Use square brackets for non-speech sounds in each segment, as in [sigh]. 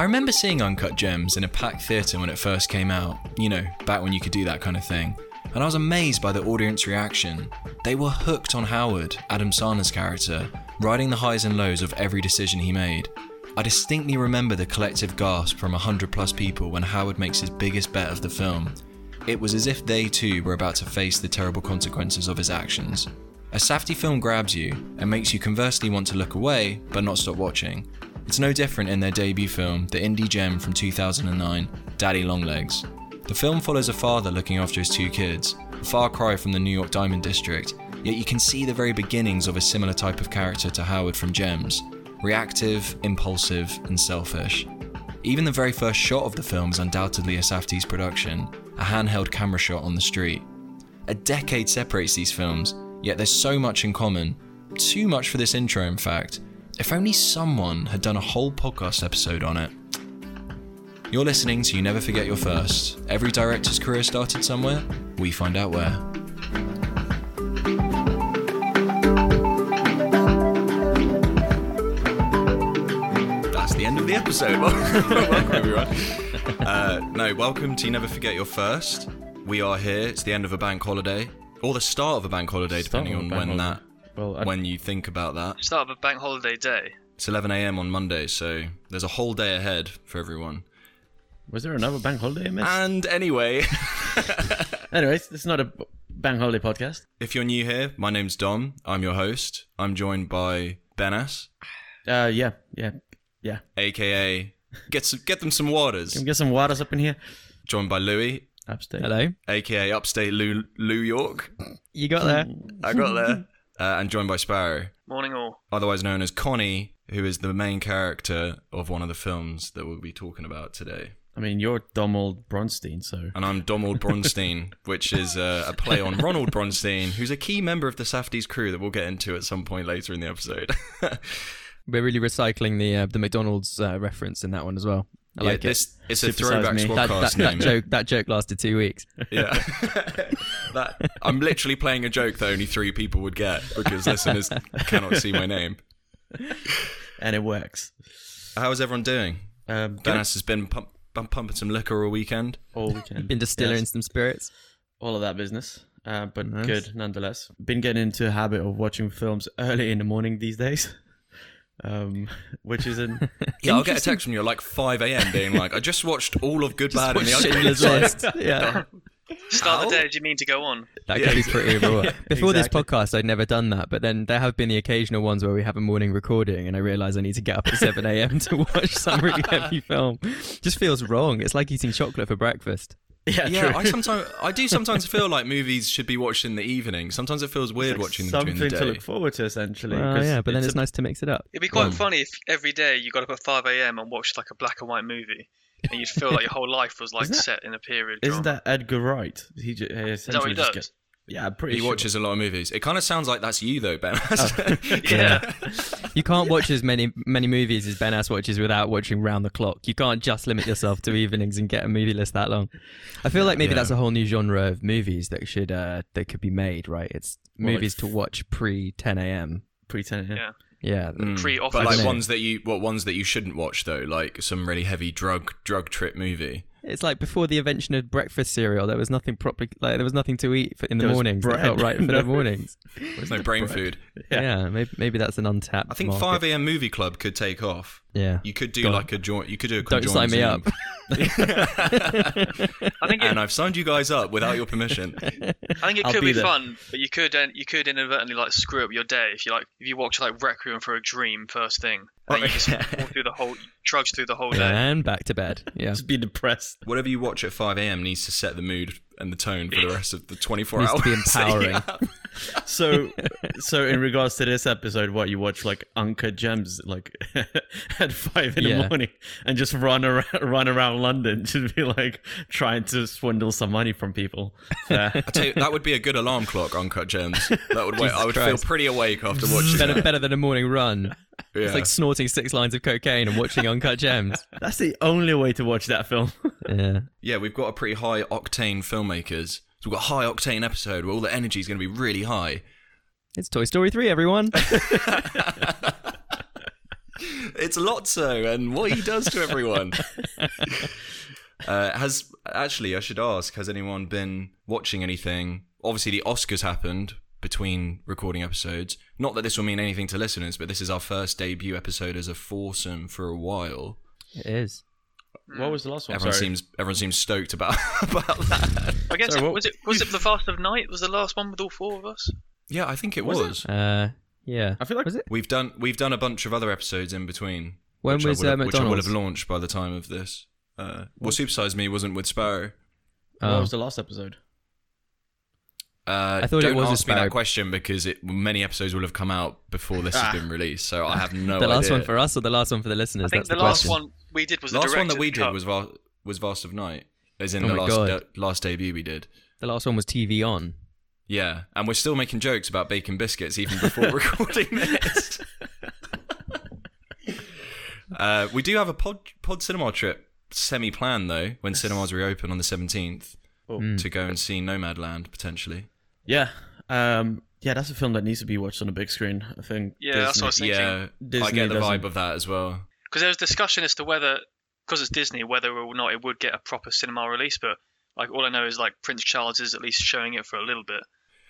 I remember seeing Uncut Gems in a packed theatre when it first came out, you know, back when you could do that kind of thing. And I was amazed by the audience reaction. They were hooked on Howard, Adam Sandler's character, riding the highs and lows of every decision he made. I distinctly remember the collective gasp from 100 plus people when Howard makes his biggest bet of the film. It was as if they too were about to face the terrible consequences of his actions. A Safdie film grabs you and makes you conversely want to look away but not stop watching. It's no different in their debut film, the indie gem from 2009, Daddy Longlegs. The film follows a father looking after his two kids, a far cry from the New York Diamond District, yet you can see the very beginnings of a similar type of character to Howard from Gems reactive, impulsive, and selfish. Even the very first shot of the film is undoubtedly a Safdie's production, a handheld camera shot on the street. A decade separates these films, yet there's so much in common. Too much for this intro, in fact. If only someone had done a whole podcast episode on it. You're listening to You Never Forget Your First. Every director's career started somewhere, we find out where. That's the end of the episode. [laughs] welcome, everyone. Uh, no, welcome to You Never Forget Your First. We are here. It's the end of a bank holiday, or the start of a bank holiday, Start depending of a on bank when holiday. that Well, I, when you think about that. Start of a bank holiday day. It's 11 a.m. on Monday, so there's a whole day ahead for everyone. was there another bank holiday I missed? And anyway, [laughs] Anyways, this is not a bank holiday podcast. if you're new here, my name's Dom. I'm your host. I'm joined by Benas, Uh, yeah, yeah, yeah. aka get some, get them some waters. Can we get some waters up in here? Joined by Louis, Upstate. Hello. aka Upstate Lou, Lou York. You got there. I got there. [laughs] Uh, and joined by Sparrow, Morning all. otherwise known as Connie, who is the main character of one of the films that we'll be talking about today. I mean, you're Donald Bronstein, so and I'm Donald Bronstein, [laughs] which is uh, a play on Ronald Bronstein, who's a key member of the Safdie's crew that we'll get into at some point later in the episode. [laughs] We're really recycling the uh, the McDonald's uh, reference in that one as well. I yeah, like it. this it's a throwback me. That, squadcast that, name. that joke that joke lasted two weeks. [laughs] Yeah, [laughs] that, I'm literally playing a joke that only three people would get because listeners [laughs] cannot see my name. and it works. How's everyone doing? Um. Dennis has been pump, pump, pumping some liquor all weekend. all weekend. Been distilling Yes, some spirits. all of that business, uh, but Nice. good nonetheless. Been getting into a habit of watching films early in the morning these days, um, [laughs] which is an [laughs] Yeah, I'll get a text from you at like 5 a.m. being like, I just watched all of Good, Bad, and the Ugly. Schindler's List. [laughs] Yeah, Start Ow. the day as you mean to go on. that Yeah, could be pretty raw. Before exactly. this podcast, I'd never done that, but then there have been the occasional ones where we have a morning recording, and I realise I need to get up at seven a.m. to watch some really heavy film. Just feels wrong. It's like eating chocolate for breakfast. Yeah, Yeah, true. I sometimes I do sometimes [laughs] feel like movies should be watched in the evening. Sometimes it feels weird Like watching them something during the to look forward to essentially. 'cause yeah, but then it's, a- nice to mix it up. It'd be quite Um, funny if every day you got up at 5 a.m. and watched like a black and white movie, and you'd feel like your [laughs] whole life was like that- set in a period. Isn't drama. that Edgar Wright? He, j- he that essentially he just does? gets. Yeah, I'm pretty He sure. watches a lot of movies. It kind of sounds like that's you though, Ben. [laughs] Yeah. [laughs] You can't watch as many many movies as Benas watches without watching round the clock. You can't just limit yourself to evenings and get a movie list that long. I feel like maybe Yeah. that's a whole new genre of movies that should uh, that could be made. Right? It's Well, movies like- to watch pre 10 a.m. Pretend. Yeah. Yeah. Yeah, Mm. Pre-office. but like ones that you what ones that you shouldn't watch though, like some really heavy drug drug trip movie. It's like before the invention of breakfast cereal. There was nothing properly like there was nothing to eat for, in the There mornings. That bread. felt right for No. the mornings. [laughs] There's no brain food. Yeah. Yeah, maybe, maybe that's an untapped. I think market. 5 a.m. movie club could take off. Yeah. You could do Go on. like a joint. You could do a Don't sign me up. [laughs] [laughs] I think it, and I've signed you guys up without your permission. [laughs] I think it I'll could be be, fun, but you could uh, you could inadvertently like screw up your day if you like if you watch like Requiem for a Dream first thing, and you just walk through the whole trudge through the whole day. and back to bed. [laughs] Yeah. Just be depressed. Whatever you watch at 5 a.m. needs to set the mood and the tone for the rest of the 24 Needs hours. to be empowering. Yeah. [laughs] So, so in regards to this episode, what you watch like Uncut Gems like [laughs] at five in the morning and just run around, [laughs] run around London, just be like trying to swindle some money from people. Fair. I tell you, that would be a good alarm clock, Uncut Gems. That would wait. I would Christ. feel pretty awake after watching better, that. better than a morning run. Yeah. It's like snorting six lines of cocaine and watching Uncut Gems. That's the only way to watch that film. Yeah. yeah, we've got a pretty high octane filmmakers. So we've got a high octane episode where all the energy is going to be really high. It's Toy Story 3, everyone. [laughs] it's Lotso and what he does to everyone. [laughs] uh, has actually, I should ask, has anyone been watching anything? Obviously, the Oscars happened between recording episodes. Not that this will mean anything to listeners, but this is our first debut episode as a foursome for a while. It is. What was the last one? Everyone Sorry. seems everyone seems stoked about [laughs] about that. I guess Sorry, it, what- was it was it the Vast of Night? Was the last one with all four of us? Yeah, I think it Was was. it? Uh, yeah. I feel like was it? We've done we've done a bunch of other episodes in between. When which I was would uh, have, which I would McDonald's? have launched by the time of this. Uh, well, Supersize Me wasn't with Sparrow. what Oh. was the last episode? Uh, I thought it don't was a ask me Sparrow. that question because it, many episodes will have come out before this Ah. has [laughs] been released, so I have no idea. the last one for us or the last one for the listeners? I think That's the, the, last question. one we did was the last one that director's we did cut. was Va- was Vast of Night, as in Oh the my last God. de- last debut we did. The last one was TV on. Yeah, and we're still making jokes about bacon biscuits even before [laughs] recording this. uh, we do have a pod pod cinema trip semi planned though when cinemas reopen on the seventeenth Oh. Mm. to go and see Nomadland potentially. Yeah. Um, yeah, that's a film that needs to be watched on a big screen. I think. Yeah, that's what I was Disney- thinking. Yeah, I get the doesn't- vibe of that as well. Because there was discussion as to whether, because it's Disney, whether or not it would get a proper cinema release. But like all I know is like Prince Charles is at least showing it for a little bit.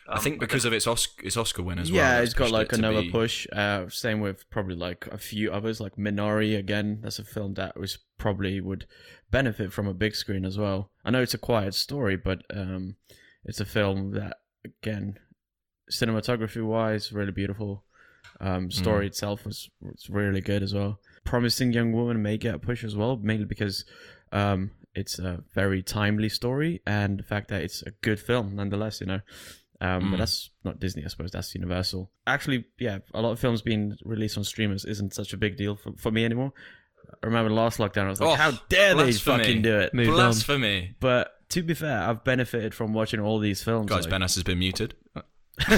I Um, think because of its Oscar, its Oscar win as well. yeah, it's got like it another be- push. Uh, same with probably like a few others, like Minari. Again, that's a film that was probably would benefit from a big screen as well. I know it's a quiet story, but um, it's a film that again, cinematography wise, really beautiful. Um, story itself was, was really good as well. Promising Young Woman may get a push as well, mainly because um, it's a very timely story and the fact that it's a good film nonetheless. You know. Um, Mm. But that's not Disney, I suppose. That's Universal. Actually, yeah, a lot of films being released on streamers isn't such a big deal for, for me anymore. I remember last lockdown, I was like, Oh, how dare they fucking do it? Moved on. Blasphemy. But to be fair, I've benefited from watching all these films. Guys, like- Ben has been muted. [laughs]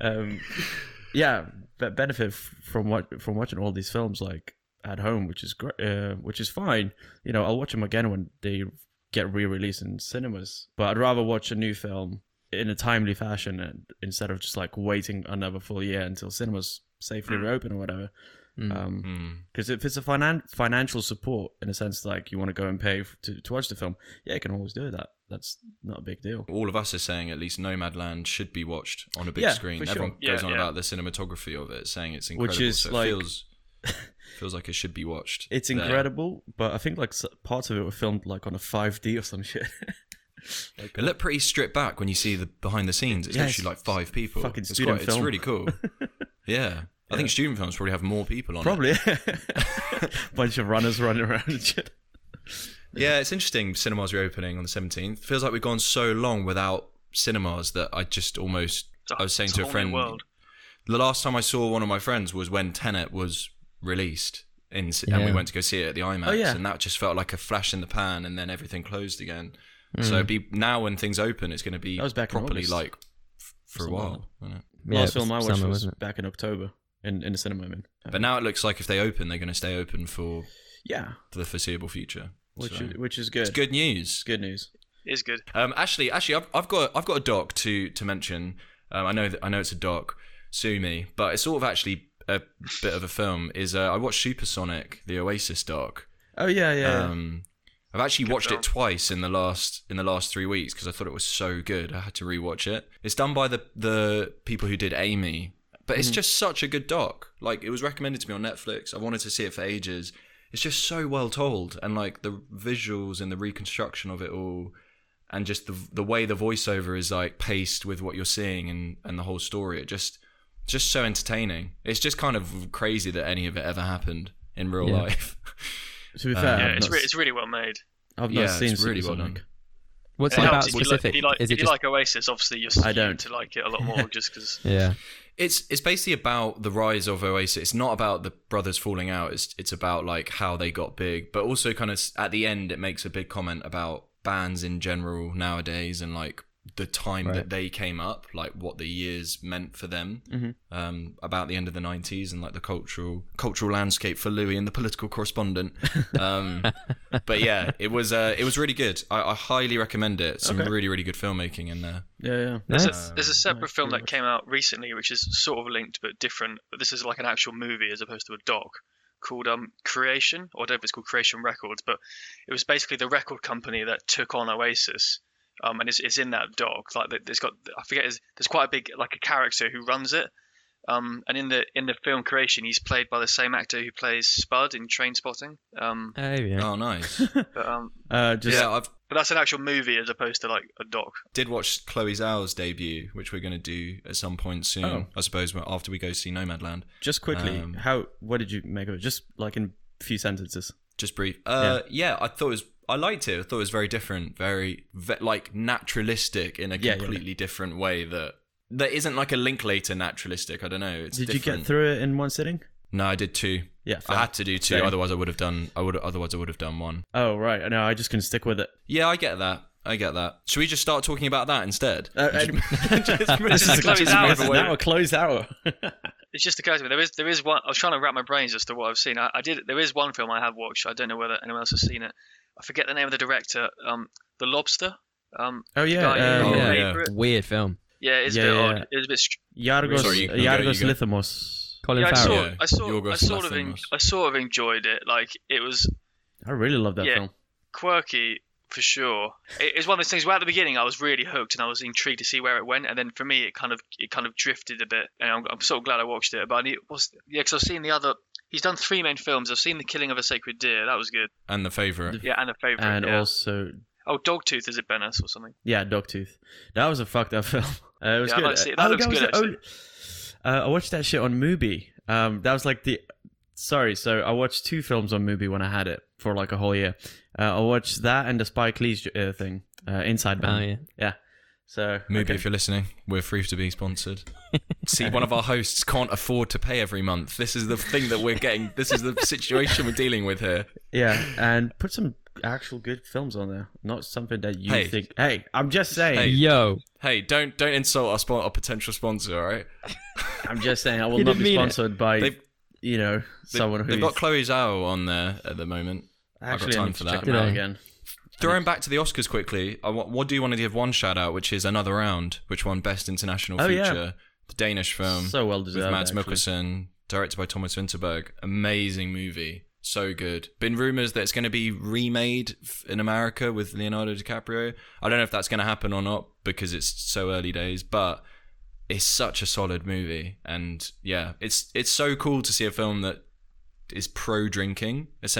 um, yeah, benefit from what from watching all these films like at home, which is great, uh, which is fine. You know, I'll watch them again when they get re-released in cinemas. But I'd rather watch a new film in a timely fashion and, instead of just like waiting another full year until cinemas safely Mm. reopen or whatever. Mm. Hmm. Because if it's a finan- financial support in a sense, like you want to go and pay f- to, to watch the film, yeah, you can always do that. That's not a big deal. All of us are saying at least Nomadland should be watched on a big Yeah, screen. for sure. Everyone Yeah, goes on yeah. about the cinematography of it, saying it's Which incredible. is so it like- feels [laughs] feels like it should be watched. It's there. incredible, but I think like s- parts of it were filmed like on a 5D or some shit. like, It looked pretty stripped back when you see the behind the scenes. It's Yeah, literally like five people. fucking it's, student quite, it's really cool. [laughs] yeah. I think student films probably have more people on it. Probably. [laughs] Bunch of runners running around and shit. Yeah, it's interesting. Cinemas reopening on the 17th. Feels like we've gone so long without cinemas that I just almost. It's a- I was saying to a a friend. world. The last time I saw one of my friends was when Tenet was released, in, and we went to go see it at the IMAX, Oh, yeah. and that just felt like a flash in the pan, and then everything closed again. Mm. So it'd be now when things open, it's going to be That was back properly like f- for a while. Yeah, Last film I watched summer, was back in October in, in the cinema. I mean. But now it looks like if they open, they're going to stay open for yeah, for which So, is, which is good. it's good news. It's good news. It is good. Um, actually, actually, I've, I've got I've got a doc to to mention. Um, I know that I know it's a doc, sue me, but it's sort of actually a bit of a film. Is uh, I watched Supersonic, the Oasis doc. Oh yeah, yeah. Um, I've actually Good watched film. it twice in the last in the last three weeks because I thought it was so good. I had to rewatch it. It's done by the the people who did Amy, but it's mm. just such a good doc. Like it was recommended to me on Netflix. I wanted to see it for ages. It's just so well told, and like the visuals and the reconstruction of it all, and just the the way the voiceover is like paced with what you're seeing and and the whole story. It just just so entertaining. It's just kind of crazy that any of it ever happened in real Yeah. life. [laughs] to be fair, um, yeah, it's, not, re- it's really well made. I've not yeah, seen it's really well Supersonic. done. What's It it about helps if you like, specific? if you like, Is if it you just like Oasis, obviously you're I don't. to like it a lot more [laughs] just because. yeah? It's it's basically about the rise of Oasis. It's not about the brothers falling out. It's it's about like how they got big, but also kind of at the end it makes a big comment about bands in general nowadays and like the time Right. that they came up, like what the years meant for them, Mhm. um, about the end of the '90s and like the cultural cultural landscape for Louis and the political correspondent. Um, [laughs] but yeah, it was uh, it was really good. I, I highly recommend it. Some Okay. really really good filmmaking in there. Yeah, yeah. There's, Nice. a, there's a separate Nice, film that came out recently, which is sort of linked but different. But this is like an actual movie as opposed to a doc called um, Creation, or I don't know if it's called Creation Records, but it was basically the record company that took on Oasis. Um, and it's, it's in that doc. Like there's got I forget. There's, there's quite a big like a character who runs it. Um, and in the in the film Creation, he's played by the same actor who plays Spud in Trainspotting. Um, Oh yeah. Oh, nice. [laughs] but um, Uh, just yeah, I've but that's an actual movie as opposed to like a doc. did watch Chloe Zhao's debut, which we're going to do at some point soon. Oh. I suppose after we go see Nomadland. just quickly, Um, how what did you make of it? Just like in a few sentences. Just brief. Uh, yeah. I thought it was. I liked it. I thought it was very different, very ve- like naturalistic in a Yeah, yeah. completely different way that that isn't like a Linklater naturalistic. I don't know. It's Did you different. get through it in one sitting? No, I did two. Yeah, I had to do two. Same. Otherwise, I would have done. I would. Otherwise, I would have done one. Oh right, no, I just couldn't stick with it. Yeah, I get that. I get that. Should we just start talking about that instead? Uh, Just- and- [laughs] [laughs] This is just- Chloe just Zhao. move This is away. now a closed hour. [laughs] It's just occurred to me there is there is one. I was trying to wrap my brains as to what I've seen. I, I did. There is one film I have watched. I don't know whether anyone else has seen it. I forget the name of the director. Um, The Lobster. Um, oh yeah, uh, who Oh, yeah. yeah. Weird film. Yeah, it's Yeah, a bit yeah, odd. It's a bit. Str- Yorgos, Sorry, you- you go, Yorgos go. Lanthimos. Colin yeah, I Farrell. saw. Yeah, I sort. I sort of. En- I sort of enjoyed it. Like it was I really love that Yeah. film. quirky for sure. It, it's one of those things where at the beginning I was really hooked and I was intrigued to see where it went, and then for me it kind of it kind of drifted a bit. And I'm, I'm sort of glad I watched it. But I need, was yeah, because I've seen the other. He's done three main films. I've seen The Killing of a Sacred Deer. That was good. and the favorite. Yeah, and a favorite. And yeah. also, oh, Dogtooth is it Bennis or something? yeah, Dogtooth. That was a fucked up [laughs] film. Uh, it was Yeah, good. like see it. That oh, looks was good, the only- Uh, I watched that shit on Mubi. Um, that was like the. Sorry, so I watched two films on Mubi when I had it for like a whole year. Uh, I watched that and the Spike Lee uh, thing, uh, Inside Oh Man. yeah. So Mubi, okay. if you're listening, we're free to be sponsored. [laughs] See, one of our hosts can't afford to pay every month. This is the thing that we're getting. This is the [laughs] situation we're dealing with here. yeah, and put some actual good films on there, not something that you Hey. think. Hey, I'm just saying. Hey. Yo. Hey, don't don't insult our, spon- our potential sponsor, all right? [laughs] I'm just saying. I will not be mean it. sponsored by They've- you know They've, someone who's they've got Chloe Zhao on there at the moment. actually. time I need for to that. check them out again. Throwing back to the Oscars quickly, I what do you want to give one shout out, which is Another Round, which won Best International Oh, yeah. Feature, the Danish film so well with. Mads. Mikkelsen, directed by Thomas Vinterberg. Amazing movie, so good. Been rumors that it's going to be remade in America with Leonardo DiCaprio. I don't know if that's going to happen or not because it's so early days, but it's such a solid movie, and yeah, it's it's so cool to see a film that is pro drinking. It's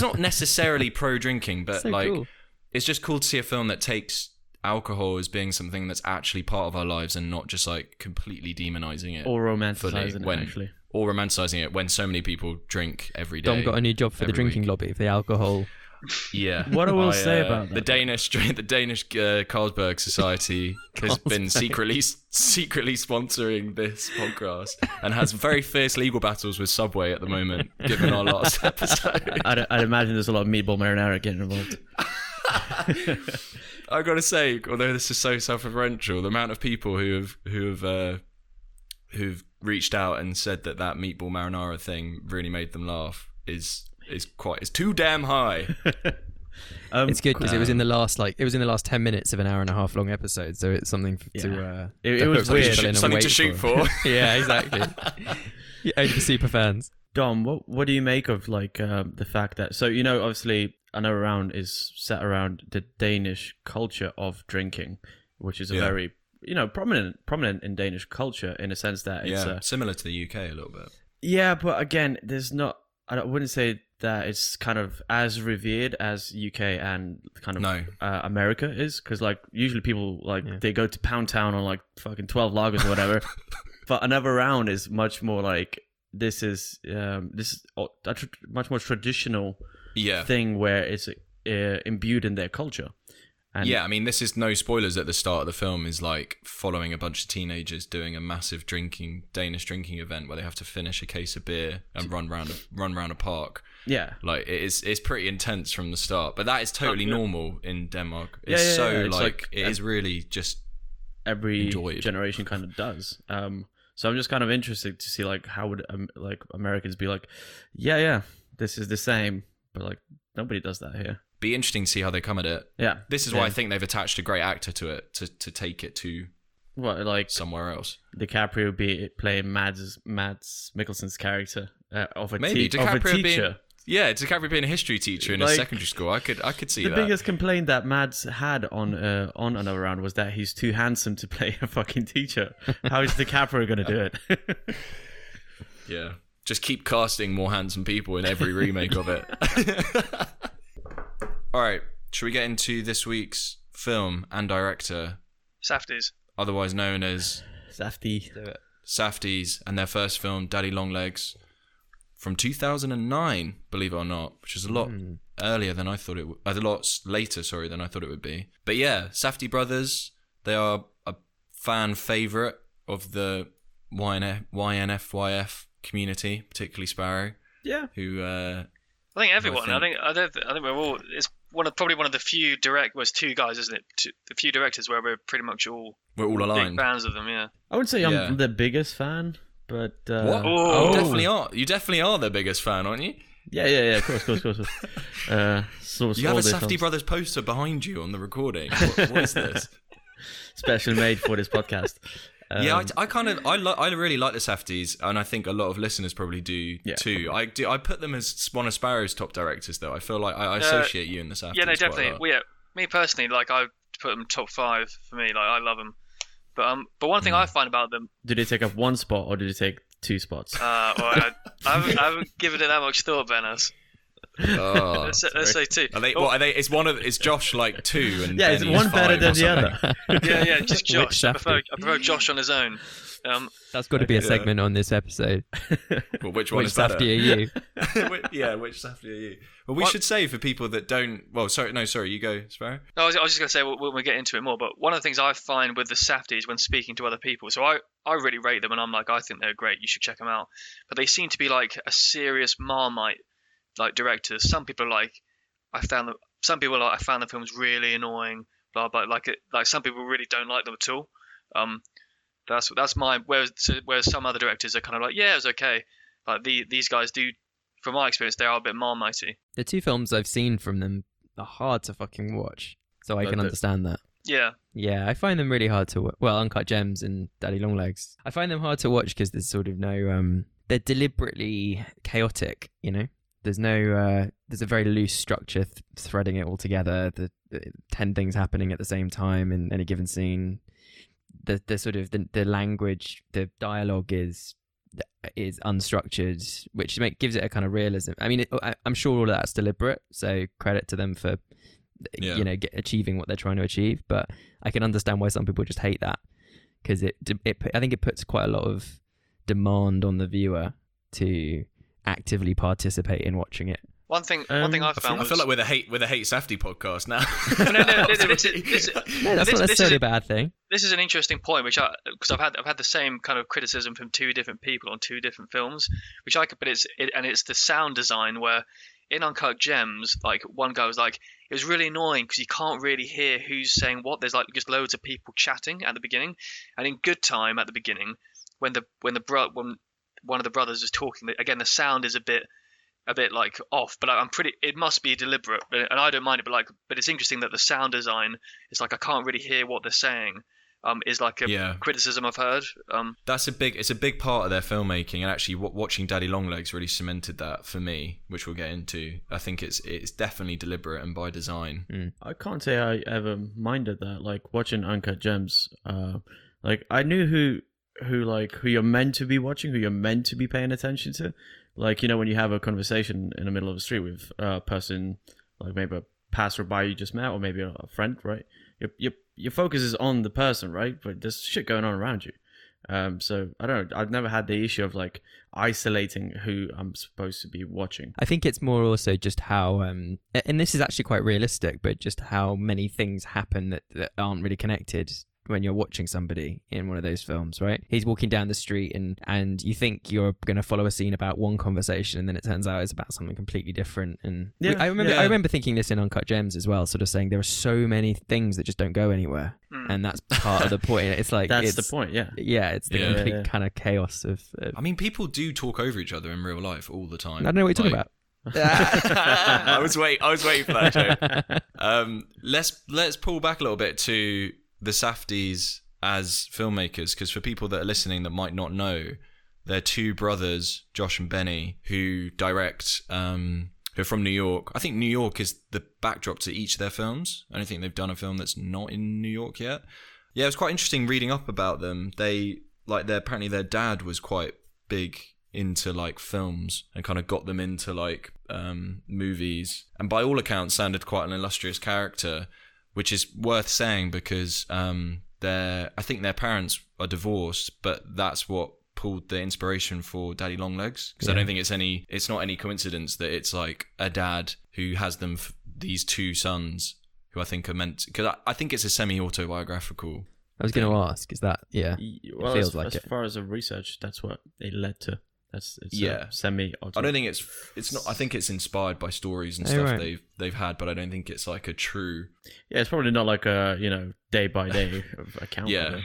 not necessarily pro drinking, but So like cool. it's just cool to see a film that takes alcohol as being something that's actually part of our lives and not just like completely demonizing it Or romanticizing it when actually. or romanticizing it when so many people drink every day. Dom got a new job for the drinking week. lobby for the alcohol. Yeah. [laughs] What I will say uh, about the Danish [laughs] the Danish uh, Carlsberg Society has been secretly secretly sponsoring this podcast and has very fierce legal battles with Subway at the moment, given our last [laughs] episode. I'd, I'd imagine there's a lot of meatball marinara getting involved. I gotta say, although this is so self-referential, the amount of people who have who have uh, who've reached out and said that that meatball marinara thing really made them laugh is is quite is too damn high. [laughs] Um, It's good because it was in the last like it was in the last ten minutes of an hour and a half long episode, so it's something f- to. Uh, It- it was weird. people Something to shoot for. [laughs] yeah, exactly. [laughs] yeah, only for super fans. Dom, what what do you make of like um, the fact that so you know obviously another round is set around the Danish culture of drinking, which is a Yeah. very you know prominent prominent in Danish culture in a sense that it's yeah, a, similar to the UK a little bit. yeah, but again, there's not. I wouldn't say that it's kind of as revered as UK and kind of No. uh, America is because like usually people like Yeah. they go to Pound Town on like fucking twelve lagers or whatever, [laughs] but another round is much more like this is um, this is a tr- much more traditional Yeah, thing where it's uh, imbued in their culture, And yeah, I mean, this is no spoilers at the start of the film. Is like following a bunch of teenagers doing a massive drinking Danish drinking event where they have to finish a case of beer and run round a, run round a park. Yeah, Like it is, it's pretty intense from the start. But that is totally yeah. normal in Denmark. It's yeah, so yeah, it's like, like- it is really just every enjoyed. generation kind of does. Um, so I'm just kind of interested to see like how would um, like Americans be like, yeah, yeah, this is the same, but like nobody does that here. be interesting to see how they come at it. Yeah, This is why I think they've attached a great actor to it to to take it to what like somewhere else. DiCaprio be playing Mads Mads Mikkelsen's character uh, of a Maybe te- of a DiCaprio being teacher. Yeah, DiCaprio being a history teacher in a secondary school. I could I could see that. the that. biggest complaint that Mads had on uh, on another round was that he's too handsome to play a fucking teacher. How is DiCaprio going to do it? [laughs] Yeah. Just keep casting more handsome people in every remake of it. [laughs] All right. Should we get into this week's film and director, Safdies. otherwise known as Safety. Safdies, and their first film, Daddy Longlegs, from 2009, believe it or not, which is a lot earlier than I thought it would. A lot later, sorry, than I thought it would be. But yeah, Safdie Brothers, they are a fan favorite of the YNF, YNFYF community, particularly Sparrow, Yeah. who uh, I think everyone. I think- think I don't. I think we're all. It's one of probably one of the few direct. Was two guys, isn't it? Two, the few directors where we're pretty much all we're all big aligned. fans of them. Yeah. I wouldn't say I'm the biggest fan, but uh, Oh. You definitely are. You definitely are their biggest fan, aren't you? Yeah, yeah, yeah. Of course, of course, of course. [laughs] Uh, so You have a the Safdie films Brothers poster behind you on the recording. What, what is this? [laughs] specially made for this podcast. yeah, Um, I, I kind of I li- I really like the Safdies, and I think a lot of listeners probably do Yeah, too. I do I put them as one of Sparrow's top directors, though. I feel like I, I associate you in the Safdies. Yeah, no, definitely. Well, yeah, me personally, like I put them top five for me. Like I love them. But um, but one thing Hmm. I find about them, did it take up one spot or did it take two spots? uh, well, I, I, haven't, I haven't given it that much thought, Benas. Oh. Let's, say- two. Are they? Oh, What are they? Is one of? Is Josh like two? And yeah, it's Benny's one better than the other. [laughs] yeah, yeah, just Josh. I prefer, I prefer Josh on his own. Um, That's got to be a Yeah. segment on this episode. [laughs] Well, which one [laughs] Which is better? Safdie are you? Yeah, which Safdie are you? Well, we What- should say for people that don't. Well, sorry, no, sorry, you go, Sparrow. No, I was, I was just going to say we'll, we'll get into it more, but one of the things I find with the Safdies when speaking to other people, so I, I really rate them and I'm like, I think they're great, you should check them out. But they seem to be like a serious Marmite like directors. Some people are like, I found them, some people are like, I found the films really annoying, blah, blah, like it, like some people really don't like them at all. Um, that's, that's my, whereas, whereas some other directors are kind of like, yeah, it was okay. Like the, these guys do, from my experience, they are a bit Marmitey. The two films I've seen from them are hard to fucking watch, so I But can the- understand that. Yeah. Yeah, I find them really hard to watch. Well, Uncut Gems and Daddy Longlegs. I find them hard to watch because there's sort of no um they're deliberately chaotic, you know? There's no uh there's a very loose structure th- threading it all together. The, the 10 things happening at the same time in any given scene. The the sort of the, the language, the dialogue is is unstructured, which make, gives it a kind of realism. I mean, it, I, I'm sure all of that's deliberate, so credit to them for Yeah. you know get, achieving what they're trying to achieve. But I can understand why some people just hate that because it, it I think it puts quite a lot of demand on the viewer to actively participate in watching it. One thing, one thing Um, I I feel, found I feel like we're the hate we're the hate Safdie podcast now. no, no, [laughs] this, this, this, this, No, that's this- not this necessarily is a bad thing. this is an interesting point, which I because I've had I've had the same kind of criticism from two different people on two different films, which I could, but it's it, and it's the sound design where in Uncut Gems, like one guy was like, it was really annoying because you can't really hear who's saying what. There's like just loads of people chatting at the beginning, and in Good Time at the beginning, when the when the bro when one of the brothers is talking, again the sound is a bit a bit like off, but I'm pretty. It must be deliberate, and I don't mind it. But like, but it's interesting that the sound design is like I can't really hear what they're saying. Um, is like a Yeah. criticism I've heard. Um, That's a big. It's a big part of their filmmaking, and actually, w- watching Daddy Longlegs really cemented that for me, which we'll get into. I think it's it's definitely deliberate and by design. I can't say I ever minded that. Like watching Uncut Gems, uh, like I knew who who like who you're meant to be watching, who you're meant to be paying attention to. Like you know when you have a conversation in the middle of the street with a person, like maybe a passerby you just met, or maybe a, friend, right? Your your your focus is on the person, right? But there's shit going on around you. Um, so I don't know. I've never had the issue of like isolating who I'm supposed to be watching. I think it's more also just how, um, and this is actually quite realistic, but just how many things happen that, that aren't really connected when you're watching somebody in one of those films, right? He's walking down the street and and you think you're going to follow a scene about one conversation and then it turns out it's about something completely different and we- Yeah, I remember yeah. I remember thinking this in Uncut Gems as well, sort of saying there are so many things that just don't go anywhere Hmm. and that's part of the [laughs] point. It's like That's it's, the point. Yeah. Yeah, it's the Yeah. complete Yeah. kind of chaos of, of I mean, people do talk over each other in real life all the time. I don't know what you're talking about. [laughs] I was wait. I was waiting for that joke. [laughs] Um, let's let's pull back a little bit to the Safdies as filmmakers, because for people that are listening that might not know, they're two brothers, Josh and Benny, who direct. Um, who are from New York. I think New York is the backdrop to each of their films. I don't think they've done a film that's not in New York yet. Yeah, it was quite interesting reading up about them. They like their apparently their dad was quite big into like films and kind of got them into like um, movies, and by all accounts sounded quite an illustrious character, which is worth saying because um, their I think their parents are divorced, but that's what pulled the inspiration for Daddy Longlegs because I don't think it's any it's not any coincidence that it's like a dad who has them f- these two sons who I think are meant because I, I think it's a semi autobiographical I was going to ask, is that yeah? Y- Well, feels as, like as it. far as the research, that's what it led to. That's it's Yeah. semi. I don't think it's it's not. I think it's inspired by stories and Oh, stuff right. they've they've had, but I don't think it's like a true. Yeah, it's probably not like a you know day by day [laughs] account. Yeah. of it.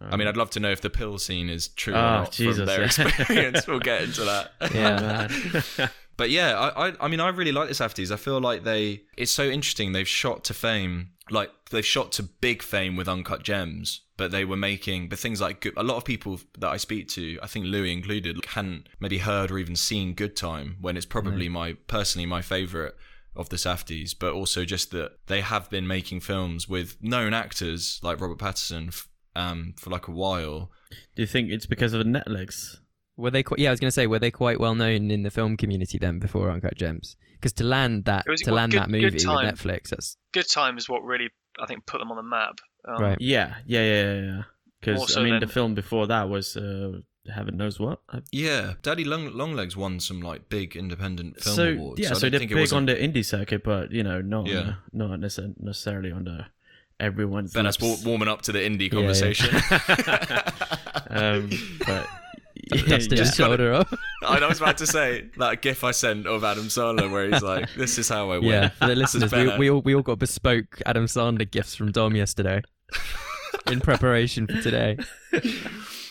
I mean, um, I'd love to know if the pill scene is true or Oh, not Jesus, from their yeah. experience. [laughs] we'll get into that. Yeah. [laughs] But yeah, I, I I mean I really like the Safdies. I feel like they it's so interesting. They've shot to fame, like they've shot to big fame with Uncut Gems, but they were making but things like good, a lot of people that I speak to, I think Louis included, hadn't maybe heard or even seen Good Time when it's probably my personally my favorite of the Safdies, but also just that they have been making films with known actors like Robert Pattinson um, for like a while. Do you think it's because of Netflix? Were they? Quite, yeah, I was going to say, were they quite well known in the film community then before Uncut Gems? Because to land that was- to well, land good- that movie with. Netflix, that's Good Time is what really I think put them on the map. Um, right. Yeah, yeah, yeah, yeah, yeah. Because Also I mean, then- the film before that was uh, Heaven Knows What. I- Yeah, Daddy Long Longlegs won some like big independent film so awards. yeah, I so they're think big was on the indie circuit, but you know, not Yeah. on the, not necessarily on the everyone's. Ben, that's warming up to the indie Yeah, yeah. conversation. [laughs] um, but dusted his yeah. shoulder off. [laughs] I was about to say that gif I sent of Adam Sandler where he's like, "This is how I win." yeah, for the listeners, we, we all we all got bespoke Adam Sandler gifts from Dom yesterday [laughs] in preparation for today.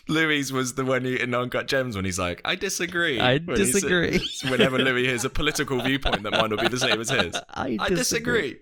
Louis was the one who, in Uncut Gems when he's like, "I disagree." I When he said- disagree. whenever Louis hears a political viewpoint that might not be the same as his, [laughs] I I disagree.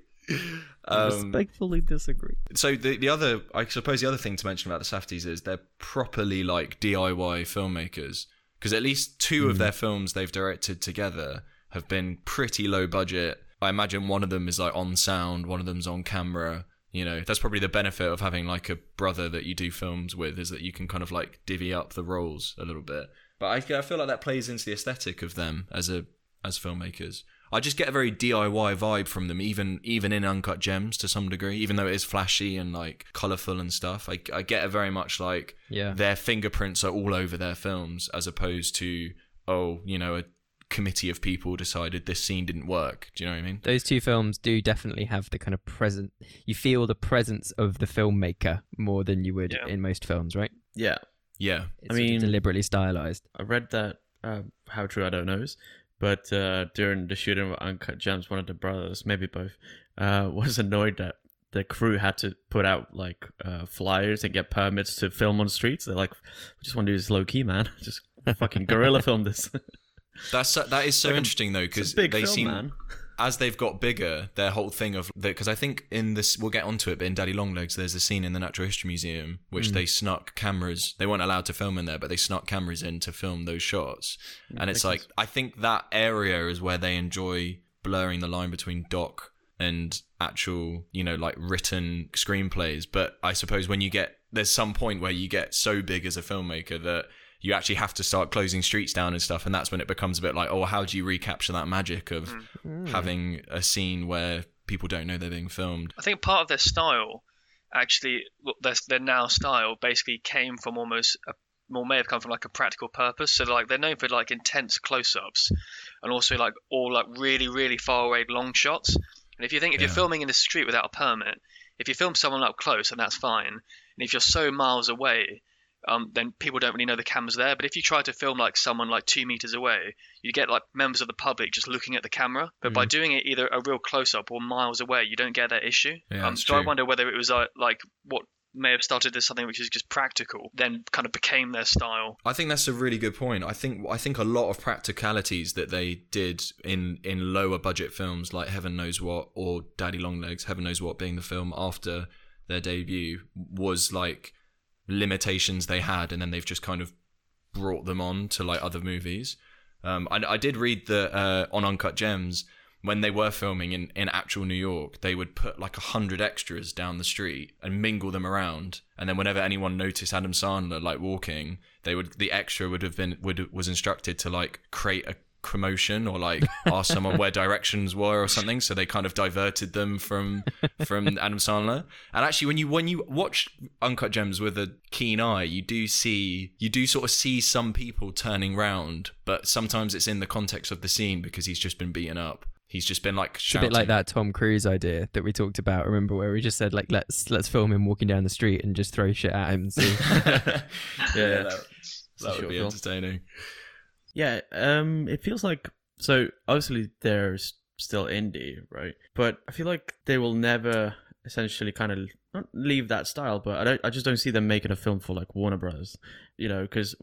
Um, Respectfully disagree. so the the other, I suppose, the other thing to mention about the Safdies is they're properly like DIY filmmakers because at least two of their films they've directed together have been pretty low budget. I imagine one of them is like on sound, one of them's on camera. You know, that's probably the benefit of having like a brother that you do films with is that you can kind of like divvy up the roles a little bit. But I, I feel like that plays into the aesthetic of them as a as filmmakers. I just get a very DIY vibe from them, even even in Uncut Gems to some degree. Even though it is flashy and like colorful and stuff, I, I get a very much like Yeah. their fingerprints are all over their films, as opposed to oh, you know, a committee of people decided this scene didn't work. Do you know what I mean? Those two films do definitely have the kind of present. You feel the presence of the filmmaker more than you would Yeah. in most films, right? yeah, Yeah, It's I mean- deliberately stylized. I read that. Uh, how true I don't know, is, but uh, during the shooting of Uncut Gems, one of the brothers, maybe both, uh, [laughs] was annoyed that the crew had to put out like uh, flyers and get permits to film on streets. They're like, "We just want to do this low key, man. [laughs] Just fucking guerrilla film this." that's that is so interesting though because they film, seem man. As they've got bigger, their whole thing of because I think in this we'll get onto it, but in Daddy Longlegs, there's a scene in the Natural History Museum which mm. they snuck cameras. They weren't allowed to film in there, but they snuck cameras in to film those shots. and it's like I think that area is where they enjoy blurring the line between doc and actual, you know, like written screenplays. But I suppose when you get there's some point where you get so big as a filmmaker that you actually have to start closing streets down and stuff and that's when it becomes a bit like oh how do you recapture that magic of hmm. Hmm. having a scene where people don't know they're being filmed I think part of their style, actually, well, their, their now style basically came from almost a or may have come from like a practical purpose. So like they're known for like intense close-ups, and also like all like really really far away long shots. And if you think if you're filming in the street without a permit, if you film someone up close, and that's fine. And if you're so miles away, um, then people don't really know the camera's there. But if you try to film like someone like two meters away, you get like members of the public just looking at the camera. But by doing it either a real close up or miles away, you don't get that issue. Yeah, um, so I wonder whether it was uh, like what may have started as something which is just practical, then kind of became their style. I think that's a really good point. I think I think a lot of practicalities that they did in in lower budget films like Heaven Knows What or Daddy Longlegs, Heaven Knows What being the film after their debut was like limitations they had, and then they've just kind of brought them on to like other movies. Um, I, I did read that uh, on Uncut Gems when they were filming in, in actual New York, they would put like a hundred extras down the street and mingle them around, and then whenever anyone noticed Adam Sandler like walking, they would the extra would have been would was instructed to like create a commotion or like [laughs] ask someone where directions were or something so they kind of diverted them from from [laughs] Adam Sandler and actually when you when you watch Uncut Gems with a keen eye you do see you do sort of see some people turning round but sometimes it's in the context of the scene because he's just been beaten up he's just been like It's a bit like that Tom Cruise idea that we talked about. Remember where we just said like let's let's film him walking down the street and just throw shit at him. And see. [laughs] yeah, Yeah. that, that would be entertaining Yeah, um, it feels like so. Obviously, they're still indie, right? But I feel like they will never essentially kind of not leave that style. But I don't. I just don't see them making a film for like Warner Brothers, you know, because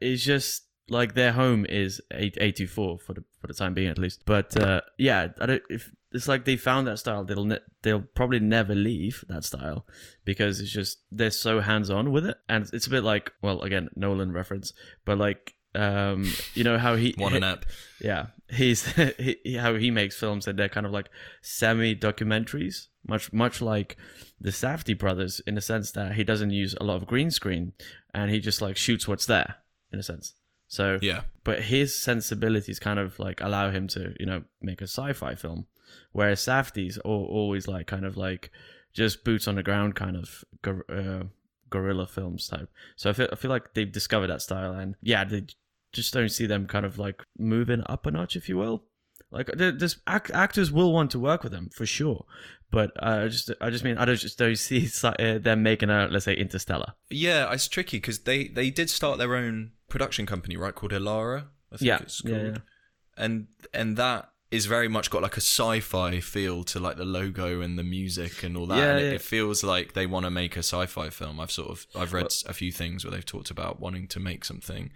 it's just like their home is eight eight two four for the for the time being at least. But uh, yeah, I don't. If it's like they found that style, they'll ne- they'll probably never leave that style because it's just they're so hands on with it, and it's a bit like well, again, Nolan reference, but like um, you know how he one and up yeah, he's [laughs] he, how he makes films that they're kind of like semi documentaries, much much like the Safdie brothers in the sense that he doesn't use a lot of green screen and he just like shoots what's there in a sense. So yeah. but his sensibilities kind of like allow him to you know make a sci-fi film whereas safdie's al- always like kind of like just boots on the ground kind of uh, guerrilla films type. So I feel, I feel like they've discovered that style and yeah they just don't see them kind of like moving up a notch if you will like there- there's act- actors will want to work with them for sure but uh, I just I just mean I don't just don't see [laughs] uh, them making a let's say Interstellar Yeah, it's tricky because they they did start their own production company, right? Called Elara, I think Yeah, it's yeah, called, yeah. and and that is very much got like a sci-fi feel to like the logo and the music and all that. Yeah, and it, yeah. it feels like they want to make a sci-fi film. I've sort of I've read a few things where they've talked about wanting to make something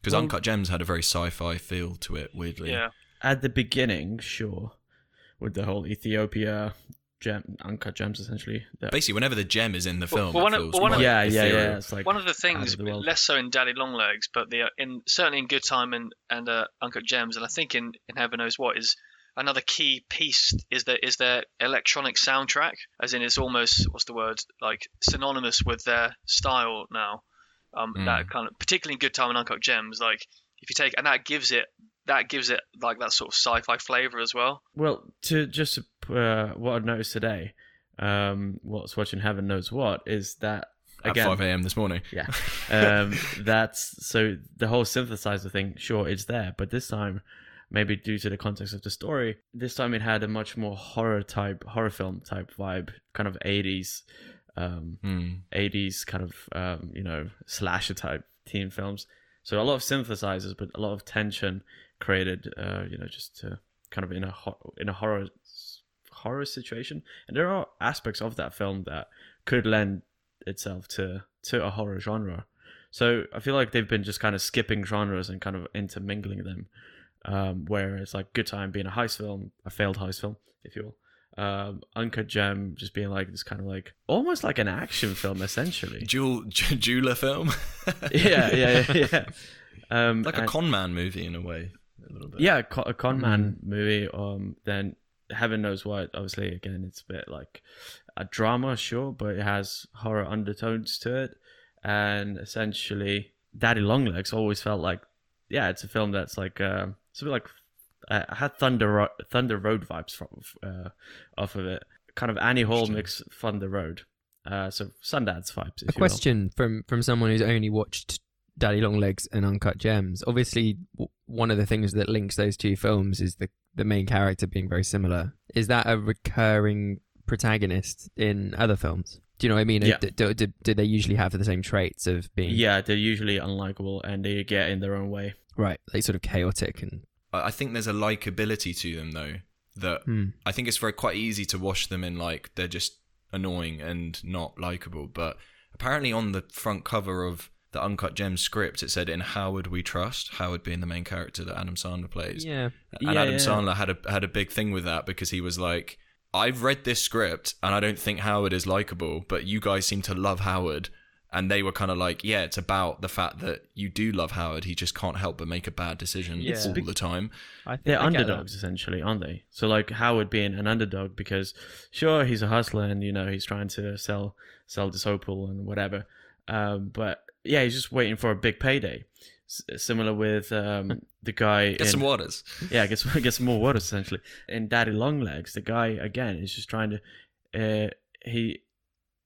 because Well- Uncut Gems had a very sci-fi feel to it. Weirdly, Yeah. at the beginning, sure, with the whole Ethiopia gem, uncut gems, essentially. The- Basically, whenever the gem is in the film, well, one of- feels well, one of- yeah, yeah, yeah. It's like One of the things, of the less so in Daddy Longlegs, but the in certainly in Good Time and and uh, Uncut Gems, and I think in in Heaven Knows What is another key piece is their is their electronic soundtrack, as in it's almost what's the word like synonymous with their style now. Um, Mm. That kind of particularly in Good Time and Uncut Gems, like if you take and that gives it that gives it like that sort of sci-fi flavor as well. Well, to just uh, what I noticed today, um, what's watching Heaven knows what is that at again. five a.m. this morning. Yeah, [laughs] um, that's so the whole synthesizer thing. Sure, it's there, but this time, maybe due to the context of the story, this time it had a much more horror type, horror film type vibe, kind of eighties, um, Hmm. 80s kind of um, you know slasher type teen films. So a lot of synthesizers but a lot of tension created uh, you know just to kind of in a ho- in a horror horror situation. And there are aspects of that film that could lend itself to to a horror genre. So i feel like they've been just kind of skipping genres and kind of intermingling them um, where it's like good time being a heist film a failed heist film if you will um, Uncut Gem just being like this kind of like almost like an action film essentially. Jewel jeweler film. [laughs] yeah, yeah, yeah, yeah. Um, like a and- con man movie in a way, a little bit. yeah, a con, a con man movie. Um, then heaven knows what. Obviously, again, it's a bit like a drama, sure, but it has horror undertones to it, and essentially, Daddy Longlegs always felt like, yeah, it's a film that's like, uh, it's a bit like, I had Thunder Ro- Thunder Road vibes from uh, off of it. Kind of Annie Hall mix Thunder Road. Uh, so Sundance vibes. If A you will. question from from someone who's only watched Daddy Longlegs and Uncut Gems. Obviously, w- one of the things that links those two films is the the main character being very similar. Is that a recurring protagonist in other films? Do you know what I mean? Yeah. Do, do, do, do they usually have the same traits of being Yeah, they're usually unlikable and they get in their own way. right, like sort of chaotic and I think there's a likability to them though that hmm. I think it's very quite easy to wash them in like they're just annoying and not likable. But apparently on the front cover of the Uncut Gems script, it said "In Howard We Trust." Howard being the main character that Adam Sandler plays, yeah. and Yeah, Adam yeah. Sandler had a had a big thing with that because he was like, "I've read this script and I don't think Howard is likable, but you guys seem to love Howard." And they were kind of like, "Yeah, it's about the fact that you do love Howard. He just can't help but make a bad decision Yeah. all the time." I think They're I underdogs essentially, aren't they? So like Howard being an underdog because sure he's a hustler and you know he's trying to sell sell this opal and whatever, um, but yeah he's just waiting for a big payday. S- similar with um, [laughs] the guy Get in, some waters. yeah, get some, [laughs] get some more water essentially. In Daddy Longlegs, the guy again is just trying to, uh, he,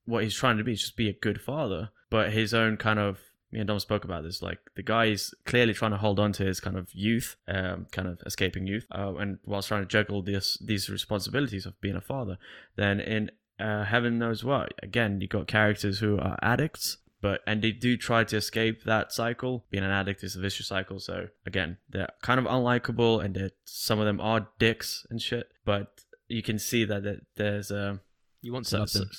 what he's trying to be is just be a good father, but his own kind of. Me and Dom spoke about this. Like the guy is clearly trying to hold on to his kind of youth, um, kind of escaping youth, uh, and whilst trying to juggle this these responsibilities of being a father. Then in uh, heaven knows what, again you got characters who are addicts, but and they do try to escape that cycle. Being an addict is a vicious cycle. So again, they're kind of unlikable, and they're- some of them are dicks and shit. But you can see that that there's a You want to so, love them.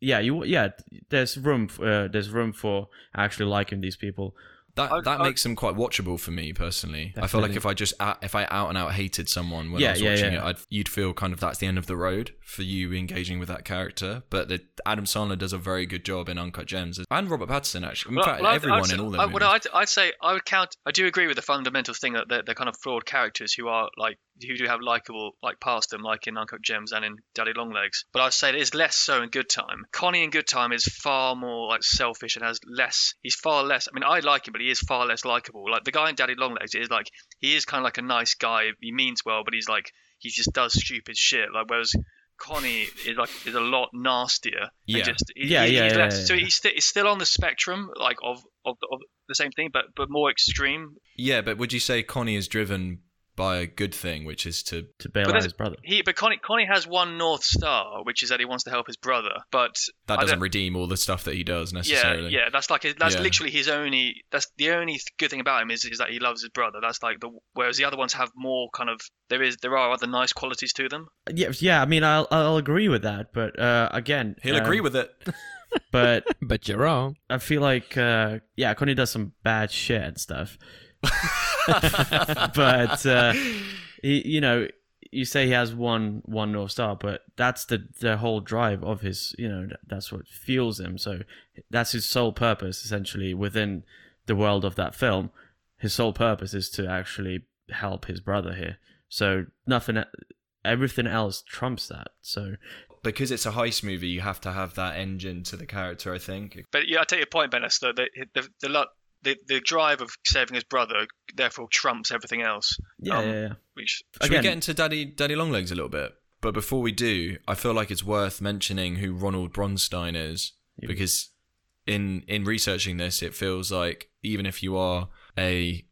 So- yeah, you yeah. There's room. f- Uh, there's room for actually liking these people. That I- that I- makes them quite watchable for me personally. I feel like if I just out, if I out and out hated someone when I was yeah, watching yeah. it, I'd, you'd feel kind of that's the end of the road for you engaging with that character. But the, Adam Sandler does a very good job in Uncut Gems and Robert Pattinson actually. In Well, fact, well, I'd- everyone I'd, in all I, their well. I'd, I'd say I would count. I do agree with the fundamental thing that they're, they're kind of flawed characters who are like who do have likable like past them, like in Uncut Gems and in Daddy Longlegs. But I'd say it is less so in Good Time. Connie in Good Time is far more like selfish and has less. He's far less. I mean, I like him, but he is far less likable. Like the guy in Daddy Longlegs is like he is kind of like a nice guy. He means well, but he's like he just does stupid shit. Like whereas. Connie is like is a lot nastier. Yeah. Just, he- Yeah, he- yeah, he's yeah, less- yeah, So he's, sti- he's still on the spectrum, like of, of of the same thing, but but more extreme. yeah, but would you say Connie is driven by a good thing, which is to To bail But out his brother. He but Connie Connie has one north star, which is that he wants to help his brother. But that I doesn't redeem all the stuff that he does necessarily. yeah, yeah. that's like that's Yeah. literally his only. That's the only good thing about him is is that he loves his brother. That's like the whereas the other ones have more kind of there is there are other nice qualities to them. Yeah, yeah. I mean, I'll I'll agree with that, but uh, again, He'll um, agree with it. [laughs] But But you're wrong. I feel like uh, yeah, Connie does some bad shit and stuff. [laughs] [laughs] but uh, he, you know, you say he has one one north star, but that's the the whole drive of his. You know, that's what fuels him. So that's his sole purpose, essentially, within the world of that film. His sole purpose is to actually help his brother here. So nothing, everything else trumps that. So because it's a heist movie, you have to have that engine to the character. I think. But yeah, I take your point, Benas. The the the, the, lo- the the drive of saving his brother therefore trumps everything else. yeah, Um, yeah, yeah. Which Should Again- we get into Daddy Daddy Longlegs a little bit? But before we do, I feel like it's worth mentioning who Ronald Bronstein is Yeah. because in in researching this, it feels like even if you are a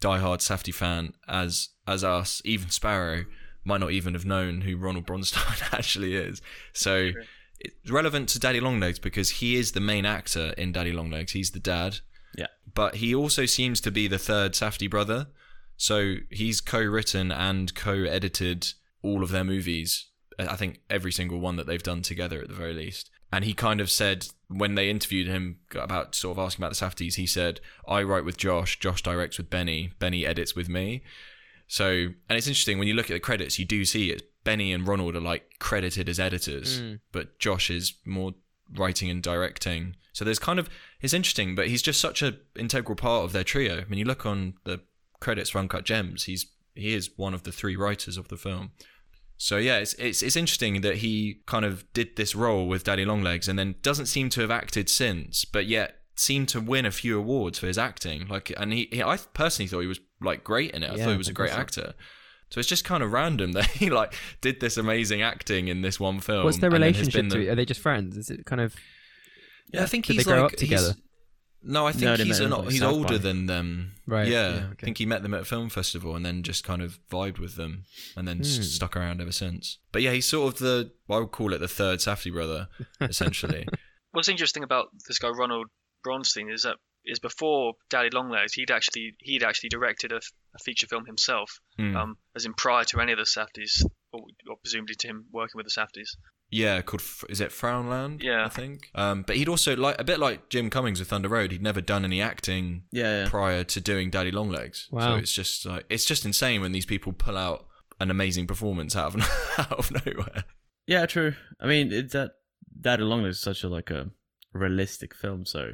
diehard Safdie fan, as as us, even Sparrow might not even have known who Ronald Bronstein [laughs] actually is. So it's relevant to Daddy Longlegs because he is the main actor in Daddy Longlegs. He's the dad. Yeah. But he also seems to be the third Safdie brother. So he's co-written and co-edited all of their movies. I think every single one that they've done together at the very least. And he kind of said when they interviewed him about sort of asking about the Safdies, he said, "I write with Josh, Josh directs with Benny, Benny edits with me." So, and it's interesting when you look at the credits, you do see it. Benny and Ronald are like credited as editors, Mm. but Josh is more writing and directing. So there's kind of it's interesting, but he's just such an integral part of their trio. I mean, you look on the credits for Uncut Gems, he's he is one of the three writers of the film. So yeah, it's it's it's interesting that he kind of did this role with Daddy Longlegs and then doesn't seem to have acted since, but yet seemed to win a few awards for his acting. Like, and he, he I personally thought he was like great in it. I Yeah, thought he was a great thought actor. So it's just kind of random [laughs] that he like did this amazing acting in this one film. What's their and then has relationship been to? the- Are they just friends? Is it kind of? Yeah, I think Did he's they grow like up he's- No, I think No, they he's an, like, he's South older by. than them. Right, Yeah, yeah, I think he met them at a film festival and then just kind of vibed with them and then s Hmm. stuck around ever since. But yeah, he's sort of the I would call it the third Safdie brother, essentially. [laughs] What's interesting about this guy Ronald Bronstein is that is before Daddy Longlegs, he'd actually he'd actually directed a, a feature film himself, Hmm. um, as in prior to any of the Safdies, or, or presumably to him working with the Safdies. Yeah, called is it Frownland? Yeah. I think. Um, but he'd also like a bit like Jim Cummings with Thunder Road. He'd never done any acting Yeah, yeah. prior to doing Daddy Longlegs. Wow. So it's just like it's just insane when these people pull out an amazing performance out of [laughs] out of nowhere. Yeah, true. I mean, it's that that along is such a like a realistic film. So,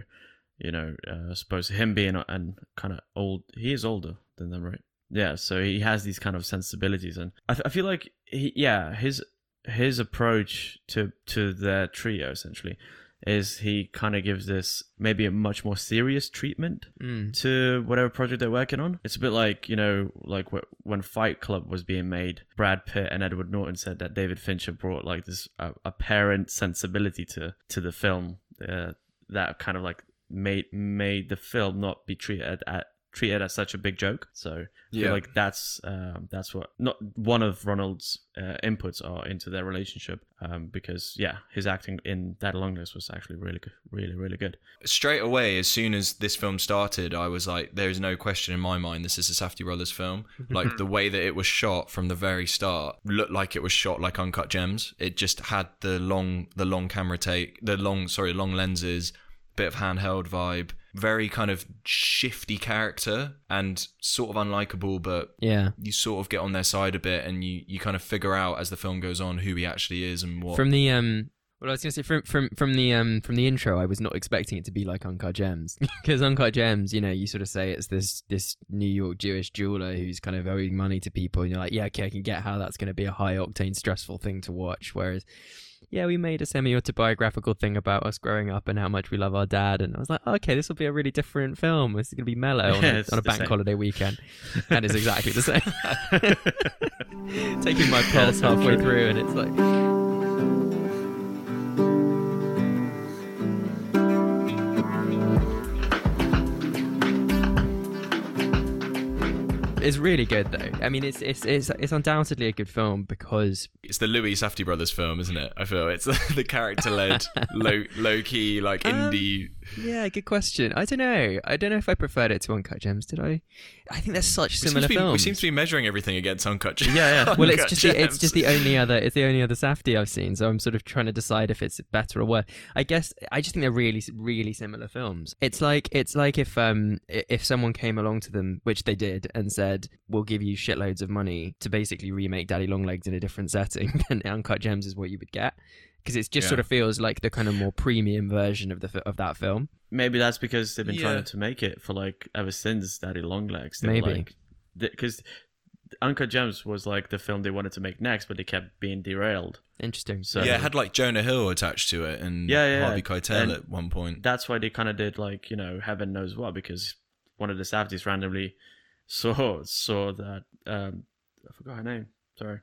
you know, uh, I suppose him being a- and kind of old, he is older than them, right? Yeah. So he has these kind of sensibilities, and I, th- I feel like he, yeah, his his approach to to their trio essentially is he kind of gives this maybe a much more serious treatment Mm. to whatever project they're working on. It's a bit like, you know, like wh- when Fight Club was being made, Brad Pitt and Edward Norton said that David Fincher brought like this uh, apparent sensibility to to the film uh, that kind of like made made the film not be treated at treated as such a big joke. So I feel like that's um, that's what not one of Ronald's uh, inputs are into their relationship um, because yeah, his acting in Daddy Longlegs was actually really good, really really good. straight away, as soon as this film started, I was like, there is no question in my mind this is a Safdie Brothers film. [laughs] Like the way that it was shot from the very start looked like it was shot like Uncut Gems. It just had the long, the long camera take, the long, sorry, long lenses, bit of handheld vibe, very kind of shifty character and sort of unlikable, but Yeah. you sort of get on their side a bit and you, you kind of figure out as the film goes on who he actually is and what. From the um, well, I was gonna say from from from the um from the intro, I was not expecting it to be like Uncut Gems [laughs] because Uncut Gems, you know, you sort of say it's this this New York Jewish jeweler who's kind of owing money to people, and you're like, yeah, okay, I can get how that's going to be a high octane, stressful thing to watch. Whereas, yeah, we made a semi autobiographical thing about us growing up and how much we love our dad, and I was like, okay, this will be a really different film. This is going to be mellow on, Yeah, a, on a bank same. holiday weekend, and it's exactly the same. [laughs] [laughs] Taking my pulse halfway through, and it's like. It's really good though. I mean, it's it's it's it's undoubtedly a good film because it's the Louis Safdie brothers film, isn't it? I feel it's [laughs] the character-led, low, low-key, like Um, indie. yeah, good question. I don't know. I don't know if I preferred it to Uncut Gems. Did I? I think they're such We similar be, we seem to be measuring everything against Uncut Gems. Yeah, yeah. well, it's just the, it's just the only other [laughs] it's the only other Safdie I've seen, so I'm sort of trying to decide if it's better or worse. I guess I just think they're really really similar films. It's like it's like if um if someone came along to them, which they did, and said, "We'll give you shitloads of money to basically remake Daddy Longlegs in a different setting," [laughs] then Uncut Gems is what you would get. Because it just Yeah. sort of feels like the kind of more premium version of the of that film. Maybe that's because they've been Yeah. trying to make it for like ever since Daddy Longlegs. They Maybe. were like, because Uncut Gems was like the film they wanted to make next, but they kept being derailed. Interesting. So- yeah, it had like Jonah Hill attached to it and Yeah, yeah, Harvey. Keitel And at one point. That's why they kind of did like you know heaven knows what because one of the Safdies randomly saw saw that um I forgot her name. Sorry.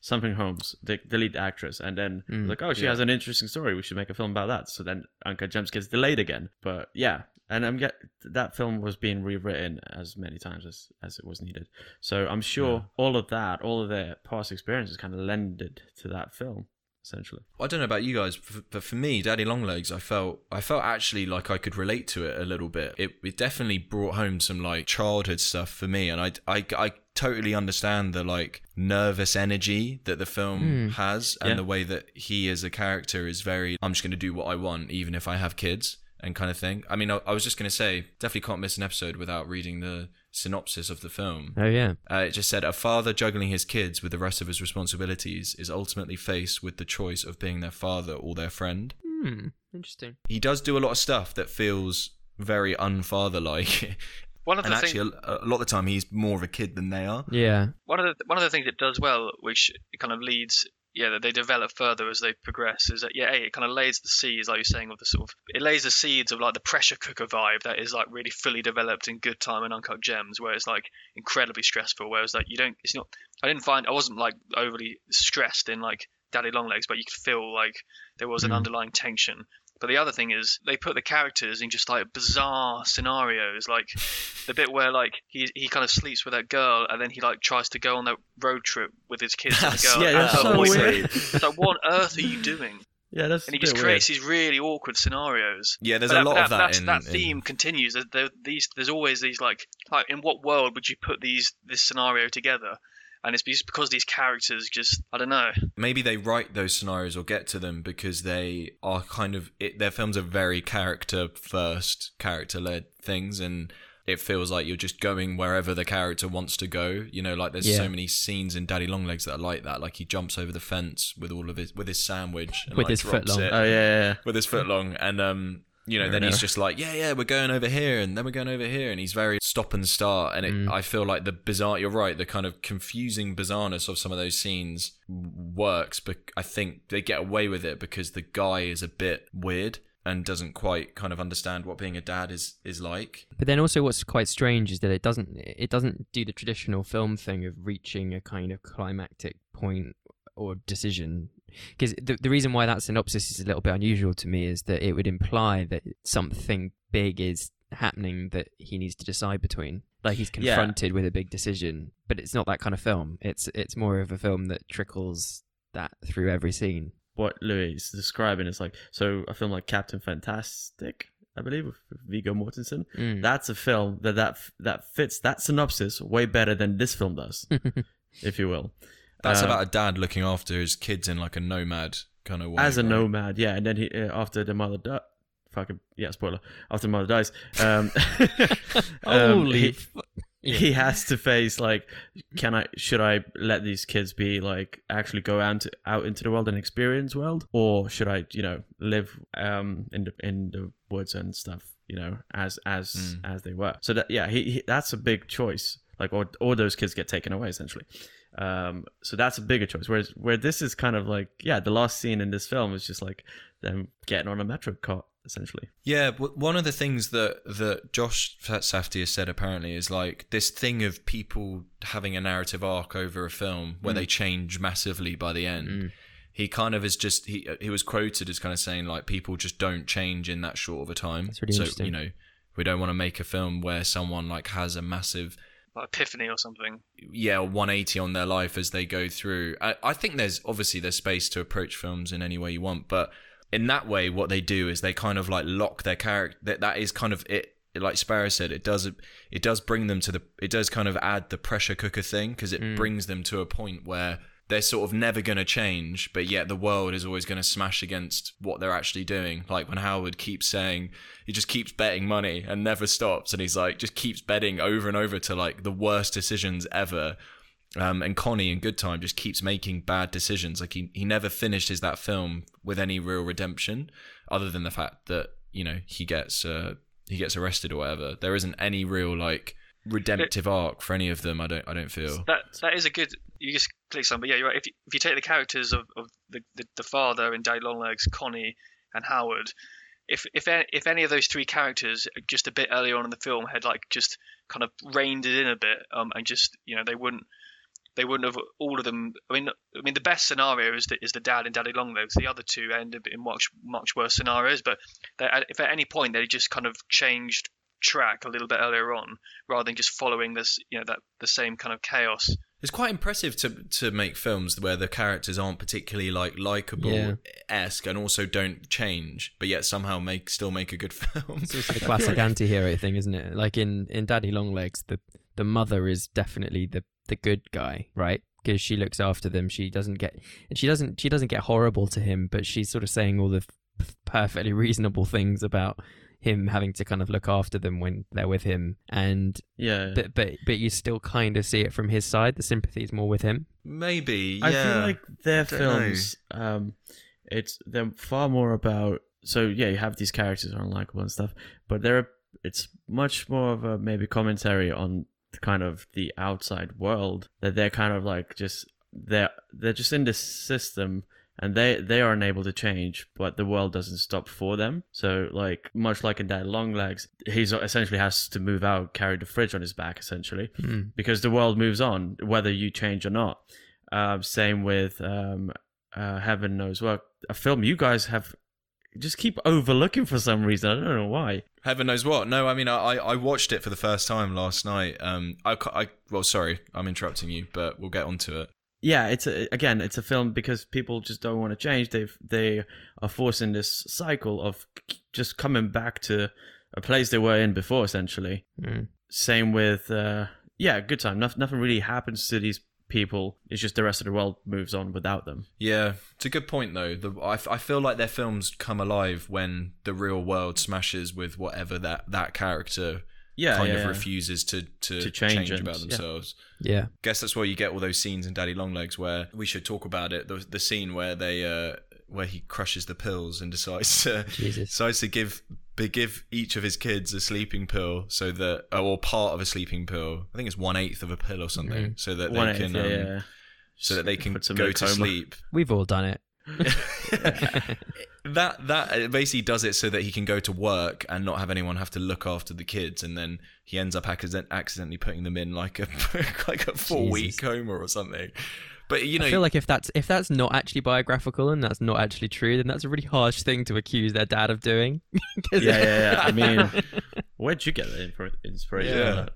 Something Holmes, the, the lead actress, and then Mm, like, oh, she yeah. has an interesting story. We should make a film about that. So then Uncut Gems gets delayed again. But yeah, and I'm get that film was being rewritten as many times as as it was needed. So I'm sure Yeah. all of that, all of their past experiences, kind of lended to that film essentially. I don't know about you guys, but for me, Daddy Longlegs, I felt I felt actually like I could relate to it a little bit. It, it definitely brought home some like childhood stuff for me, and I, I, I totally understand the like nervous energy that the film Mm. has, and Yeah. the way that he as a character is very. I'm just going to do what I want, even if I have kids. And kind of thing. I mean, I, I was just going to say, definitely can't miss an episode without reading the synopsis of the film. Oh yeah. Uh, it just said a father juggling his kids with the rest of his responsibilities is ultimately faced with the choice of being their father or their friend. Hmm. Interesting. He does do a lot of stuff that feels very unfather-like, [laughs] One of and the actually, a, a lot of the time he's more of a kid than they are. Yeah. one of the one of the things it does well, which kind of leads, yeah, that they develop further as they progress, is that yeah, A, it kind of lays the seeds, like you're saying, of the sort of it lays the seeds of like the pressure cooker vibe that is like really fully developed in Good Time and Uncut Gems, where it's like incredibly stressful. Whereas like you don't, it's not. I didn't find I wasn't like overly stressed in like Daddy Longlegs, but you could feel like there was an Mm. underlying tension. But the other thing is they put the characters in just like bizarre scenarios, like [laughs] the bit where like he he kind of sleeps with that girl and then he like tries to go on that road trip with his kids and the girl. yeah, that's so boyfriend. weird. It's like, what on earth are you doing? Yeah, that's And he a bit just weird. creates these really awkward scenarios. Yeah, there's But a lot of that that's- in, that in- theme continues. There, there, these, there's always these like, like, in what world would you put these this scenario together? And it's just because these characters just, I don't know. maybe they write those scenarios or get to them because they are kind of it, their films are very character first character led things and it feels like you're just going wherever the character wants to go you know like there's Yeah. so many scenes in daddy longlegs that are like that like he jumps over the fence with all of his with his sandwich and With like, his foot long. it Oh yeah, yeah, yeah. with his foot long and um you know then he's just like yeah yeah we're going over here and then we're going over here and he's very stop and start and it, Mm. i feel like the bizarre you're right the kind of confusing bizarreness of some of those scenes works but i think they get away with it because the guy is a bit weird and doesn't quite kind of understand what being a dad is is like But then also, what's quite strange is that it doesn't it doesn't do the traditional film thing of reaching a kind of climactic point or decision. Because the the reason why that synopsis is a little bit unusual to me is that it would imply that something big is happening that he needs to decide between. Like he's Yeah. confronted with a big decision, but it's not that kind of film. It's it's more of a film that trickles that through every scene. What Louis is describing is like so a film like Captain Fantastic, I believe, with Viggo Mortensen. Mm. That's a film that that that fits that synopsis way better than this film does, [laughs] if you will. That's Uh, about a dad looking after his kids in like a nomad kind of way as a right? nomad, yeah. And then he uh, after the mother di- fucking yeah, spoiler. After the mother dies, um, [laughs] um, Holy. he, Yeah. he has to face like, can I should I let these kids be like actually go out to, out into the world and experience world, or should I you know live um in the in the woods and stuff you know as as Mm. as they were. So that yeah, he, he that's a big choice. Like or or those kids get taken away essentially. Um, so that's a bigger choice. Whereas where this is kind of like yeah, the last scene in this film is just like them getting on a metro car essentially. Yeah, one of the things that that Josh Safdie has said apparently is like this thing of people having a narrative arc over a film where Mm. they change massively by the end. Mm. He kind of is just he he was quoted as kind of saying like people just don't change in that short of a time. That's really so you know we don't want to make a film where someone like has a massive epiphany or something. yeah 180 on their life as they go through I, I think there's obviously there's space to approach films in any way you want but in that way what they do is they kind of like lock their character that that is kind of it like sparrow said it does it does bring them to the it does kind of add the pressure cooker thing because it Mm. brings them to a point where they're sort of never going to change but yet the world is always going to smash against what they're actually doing like when howard keeps saying he just keeps betting money and never stops and he's like just keeps betting over and over to like the worst decisions ever um, and Connie in Good Time just keeps making bad decisions. Like he, he never finishes that film with any real redemption, other than the fact that you know he gets uh, he gets arrested or whatever. There isn't any real like redemptive arc for any of them. I don't I don't feel. That that is a good. You just click some, but yeah, you're right. If you, if you take the characters of, of the, the the father in Daddy Longlegs, Connie, and Howard, if if if any of those three characters just a bit earlier on in the film had like just kind of reined it in a bit, um, and just you know they wouldn't they wouldn't have all of them. I mean, I mean the best scenario is the, is the dad in Daddy Longlegs. The other two end up in much much worse scenarios. But they, if at any point they just kind of changed track a little bit earlier on, rather than just following this, you know, that the same kind of chaos. It's quite impressive to to make films where the characters aren't particularly like likable esque and also don't change, but yet somehow make still make a good [laughs] film. It's also the classic [laughs] anti-hero thing, isn't it? Like in in Daddy Longlegs, the the mother is definitely the the good guy, right? Because she looks after them. She doesn't get and she doesn't she doesn't get horrible to him, but she's sort of saying all the f- perfectly reasonable things about him having to kind of look after them when they're with him. And Yeah. but but but you still kind of see it from his side. The sympathy is more with him. Maybe, yeah. I feel like their Don't know. films, um, it's they're far more about. So yeah, you have these characters are unlikable and stuff, but they're it's much more of a maybe commentary on kind of the outside world that they're kind of like just they're they're just in this system and they they are unable to change but the world doesn't stop for them so like much like in Daddy Longlegs he's essentially has to move out carry the fridge on his back essentially Mm. because the world moves on whether you change or not um, same with um, uh, heaven knows what a film you guys have just keep overlooking for some reason. I don't know why. Heaven knows what. No, I mean, I, I watched it for the first time last night. Um, I, I well, sorry, I'm interrupting you, but we'll get onto it. Yeah, it's a, again, it's a film because people just don't want to change. They they are forcing this cycle of just coming back to a place they were in before, essentially. Mm. Same with uh, yeah, good time. Nothing, nothing really happens to these people. It's just the rest of the world moves on without them. Yeah, it's a good point though. The, I, f- I feel like their films come alive when the real world smashes with whatever that that character Yeah, kind yeah, of yeah. refuses to to, To change change, and- about themselves. Yeah. Guess that's why you get all those scenes in Daddy Longlegs where we should talk about it. The, the scene where they uh, where he crushes the pills and decides to Jesus. [laughs] decides to give give each of his kids a sleeping pill so that or part of a sleeping pill. I think it's one eighth of a pill or something, so that they eighth, can yeah, um, yeah. so that they can go to coma. sleep. We've all done it. [laughs] that that basically does it so that he can go to work and not have anyone have to look after the kids, and then he ends up accident- accidentally putting them in like a [laughs] like a four week coma or something. But you know, I feel like if that's if that's not actually biographical and that's not actually true, then that's a really harsh thing to accuse their dad of doing. [laughs] Yeah, yeah, yeah. I mean, where'd you get the info- inspiration? Yeah.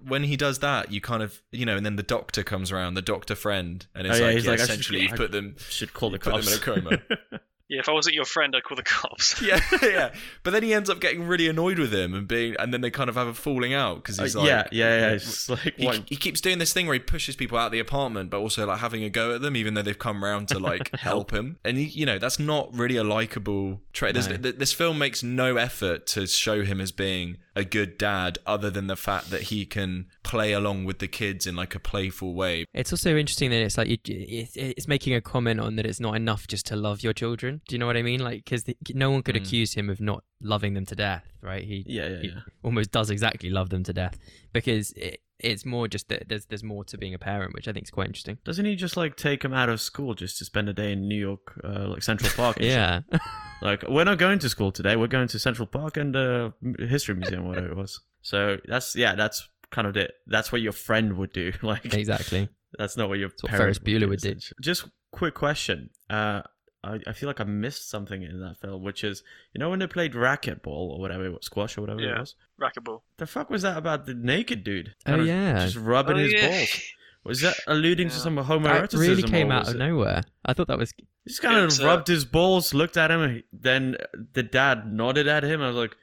For that? when he does that, you kind of you know, and then the doctor comes around, the doctor friend, and it's Oh, yeah, like he's yeah, like, I should- essentially you've put them Should call the You put them cops. in a coma. [laughs] Yeah, if I wasn't your friend, I'd call the cops. [laughs] yeah, [laughs] yeah. But then he ends up getting really annoyed with him and being, and then they kind of have a falling out because he's Uh, like, yeah, yeah, yeah. It's like he, he keeps doing this thing where he pushes people out of the apartment, but also like having a go at them, even though they've come round to like help him. And he, you know, that's not really a likable trait. No. th- This film makes no effort to show him as being a good dad, other than the fact that he can play along with the kids in like a playful way. It's also interesting that it's like you, it, it's making a comment on that it's not enough just to love your children. Do you know what I mean? Like because no one could Mm. accuse him of not loving them to death, right? He Yeah, yeah, he yeah. almost does exactly love them to death because it, it's more just that there's there's more to being a parent, which I think is quite interesting. Doesn't he just like take him out of school just to spend a day in New York, uh, like Central Park? Yeah. [laughs] Like we're not going to school today. We're going to Central Park and uh, History Museum, whatever it was. So that's yeah, that's kind of it. That's what your friend would do. [laughs] Like exactly. that's not what your what parent Ferris Bueller would do. Just quick question. Uh, I, I feel like I missed something in that film, which is you know when they played racquetball or whatever, squash or whatever it was. Racquetball. The fuck was that about the naked dude? Oh, yeah. just rubbing Oh, his yeah. balls. Was that alluding to Yeah. some That homoeroticism? really came out of it- nowhere. I thought that was He just kind of It's, uh, rubbed his balls, looked at him, and then the dad nodded at him. I was like,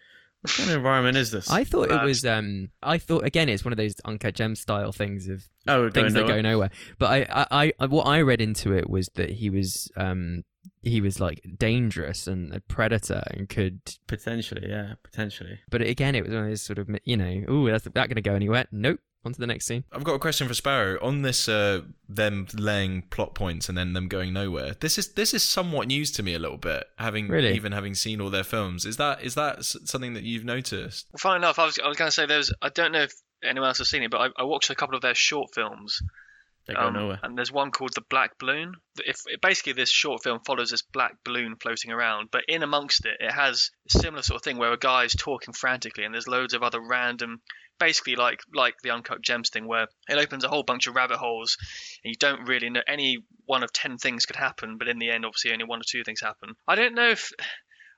"What kind of environment is this?" I thought it was um I thought again it's one of those uncut gem style things of oh, things that nowhere. go nowhere. But I, I, I what I read into it was that he was um he was like dangerous and a predator and could potentially, yeah, potentially. but again it was one of those sort of you know oh that's that gonna go anywhere nope on to the next scene I've got a question for Sparrow on this. Uh, them laying plot points and then them going nowhere. This is this is somewhat news to me a little bit. Having Really? even having seen all their films, is that is that something that you've noticed? Well, funny enough, I was, I was going to say there's. I don't know if anyone else has seen it, but I, I watched a couple of their short films. They go Um, nowhere. And there's one called the Black Balloon. If basically this short film follows this black balloon floating around, but in amongst it, it has a similar sort of thing where a guy is talking frantically, and there's loads of other random, basically like like the Uncut Gems thing, where it opens a whole bunch of rabbit holes, and you don't really know any one of ten things could happen, but in the end, obviously, only one or two things happen. I don't know if.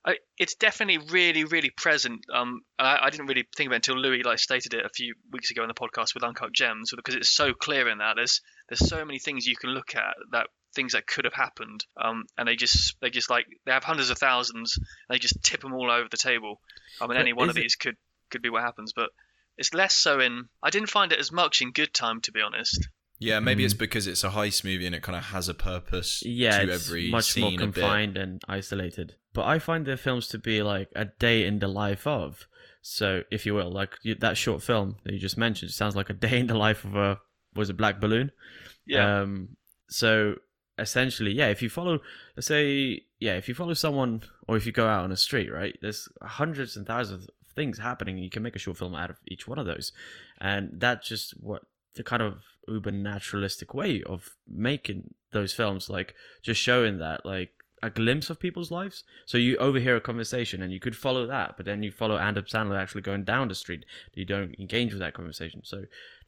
I, it's definitely really, really present. Um, I, I didn't really think of it until Louis like stated it a few weeks ago in the podcast with Uncut Gems, because it's so clear in that. There's there's so many things you can look at that things that could have happened um, and they just they just like they have hundreds of thousands and they just tip them all over the table i mean But any one is of it- these could could be what happens but it's less so in i didn't find it as much in good time to be honest Yeah, maybe Mm. it's because it's a heist movie and it kind of has a purpose Yeah, to it's every much more scene a confined and isolated. But I find their films to be like a day in the life of. So, if you will, like that short film that you just mentioned, sounds like a day in the life of a was it Black Balloon? yeah Um, so essentially, yeah, if you follow, let's say, yeah, if you follow someone or if you go out on a street, right, there's hundreds and thousands of things happening. You can make a short film out of each one of those, and that's just what the kind of uber naturalistic way of making those films, like just showing that, like a glimpse of people's lives. So you overhear a conversation and you could follow that, but then you follow Adam Sandler actually going down the street. You don't engage with that conversation. So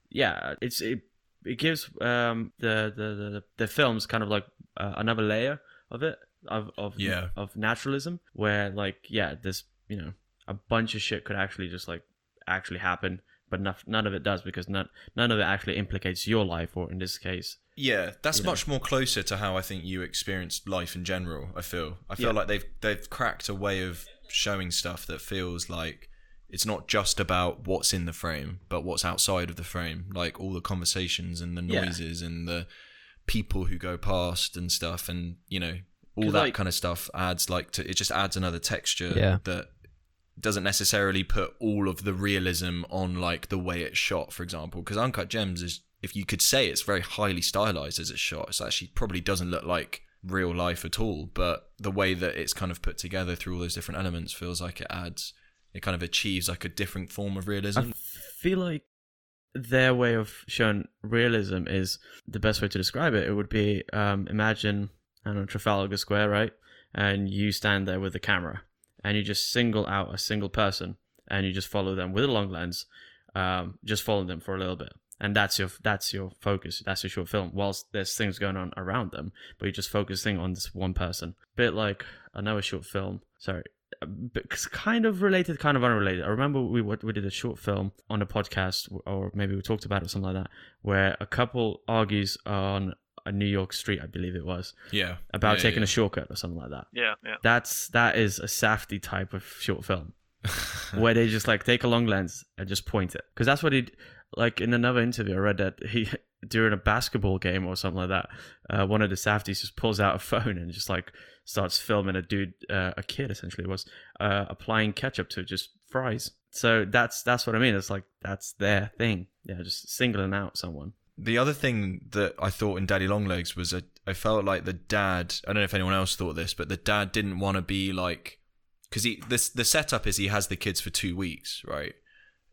yeah, it's it it gives um the the the, the films kind of like uh, another layer of it of of Yeah. of naturalism where like yeah this you know a bunch of shit could actually just like actually happen but enough, none of it does because none none of it actually implicates your life or in this case Yeah, that's You know. much more closer to how I think you experienced life in general. I feel. I feel Yeah. like they've they've cracked a way of showing stuff that feels like it's not just about what's in the frame, but what's outside of the frame. Like all the conversations and the Yeah. noises and the people who go past and stuff, and you know all that like- kind of stuff adds like to it just adds another texture Yeah. that doesn't necessarily put all of the realism on like the way it's shot for example because uncut gems is if you could say it's very highly stylized as it's shot it actually probably doesn't look like real life at all but the way that it's kind of put together through all those different elements feels like it adds it kind of achieves like a different form of realism. I feel like their way of showing realism is the best way to describe it. It would be um, imagine I don't know Trafalgar Square, right? And you stand there with the camera, and you just single out a single person, and you just follow them with a long lens, um, just follow them for a little bit, and that's your that's your focus. That's your short film. Whilst there's things going on around them, but you're just focusing on this one person. Bit like another short film. Sorry, kind of related, kind of unrelated. I remember we what we did a short film on a podcast, or maybe we talked about it, or something like that, where a couple argues on a New York street, I believe it was, yeah about Yeah, taking yeah. a shortcut or something like that. Yeah, yeah. That's that is a Safdie type of short film [laughs] where they just like take a long lens and just point it because that's what he like in another interview i read that he [laughs] during a basketball game or something like that uh, one of the Safdies just pulls out a phone and just like starts filming a dude uh, a kid essentially was uh, applying ketchup to just fries so that's that's what i mean it's like that's their thing yeah just singling out someone The other thing that I thought in Daddy Longlegs was I, I felt like the dad. I don't know if anyone else thought this, but the dad didn't want to be like because he this the setup is he has the kids for two weeks, right?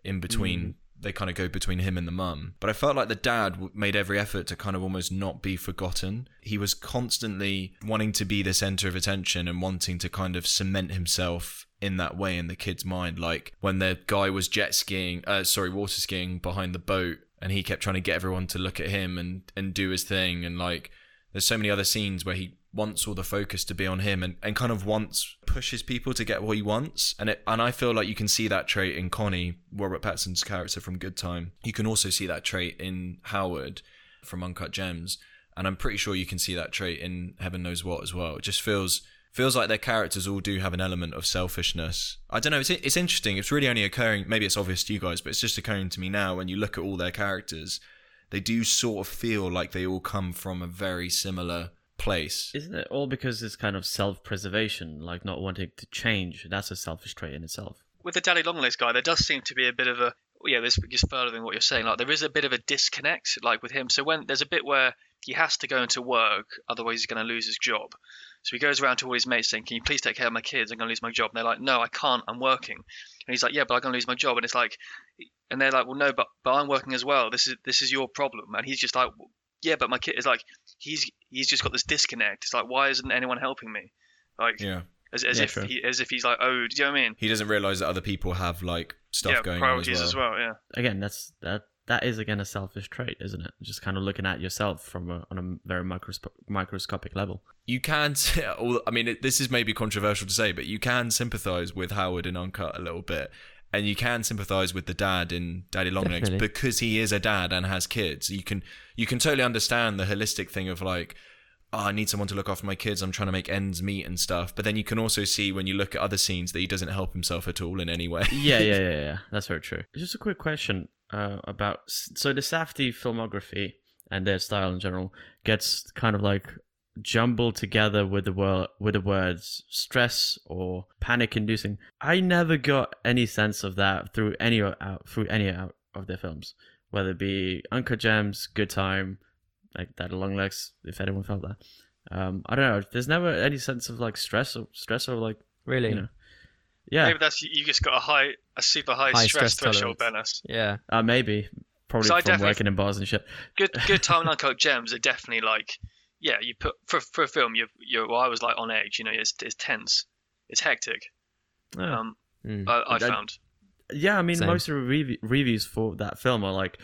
In between, they kind of go between him and the mum. But I felt like the dad made every effort to kind of almost not be forgotten. He was constantly wanting to be the center of attention and wanting to kind of cement himself in that way in the kid's mind. Like when the guy was jet skiing, uh, sorry, water skiing behind the boat, and he kept trying to get everyone to look at him and and do his thing, and like there's so many other scenes where he wants all the focus to be on him and, and kind of wants pushes people to get what he wants. And it and I feel like you can see that trait in Connie Robert Pattinson's character from Good Time. You can also see that trait in Howard from Uncut Gems. And I'm pretty sure you can see that trait in Heaven Knows What as well. It just feels feels like their characters all do have an element of selfishness. I don't know. It's it's interesting. It's really only occurring maybe it's obvious to you guys but it's just occurring to me now when you look at all their characters. They do sort of feel like they all come from a very similar place. isn't it all because it's kind of self-preservation like not wanting to change that's a selfish trait in itself With the Daddy Longlegs guy, there does seem to be a bit of a yeah. This just furthering what you're saying. Like there is a bit of a disconnect, like with him. So when there's a bit where he has to go into work, otherwise he's going to lose his job. So he goes around to all his mates saying, "Can you please take care of my kids? I'm going to lose my job." And they're like, "No, I can't. I'm working." And he's like, "Yeah, but I'm going to lose my job." And it's like, and they're like, "Well, no, but but I'm working as well. This is this is your problem." And he's just like, "Yeah, but my kid is like, he's he's just got this disconnect. It's like, why isn't anyone helping me? Like, Yeah. as, as Yeah, if true. he, as if he's like, oh, do you know what I mean? He doesn't realize that other people have like stuff going on. yeah, going priorities on as well. Yeah. again that's that that is again a selfish trait isn't it just kind of looking at yourself from a, on a very microsp- microscopic level You can, [laughs] all- I mean, it, this is maybe controversial to say, but you can sympathize with Howard and Uncut a little bit. And you can sympathize with the dad in Daddy Longlegs because he is a dad and has kids. You can you can totally understand the holistic thing of like, oh, I need someone to look after my kids. I'm trying to make ends meet and stuff. But then you can also see when you look at other scenes that he doesn't help himself at all in any way. [laughs] yeah yeah [laughs] yeah yeah that's very true just a quick question uh, about so the Safdie filmography and their style in general gets kind of like jumbled together with the word with the words stress or panic inducing i never got any sense of that through any out through any out of their films whether it be uncut gems good time like Daddy Longlegs if anyone felt that um i don't know there's never any sense of like stress or stress or like Really? you know yeah Maybe that's you just got a high, a super high, High stress, stress threshold, tolerance. Yeah. Uh, maybe. Probably So I from working in bars and shit. Good, good [laughs] time and uncut gems are definitely like, yeah, you put for for a film. You you. Well, I was like on edge. You know, it's it's tense, it's hectic. Yeah. Um, Mm. I, I That- found. yeah, I mean, Same. most of the rev- reviews for that film are like,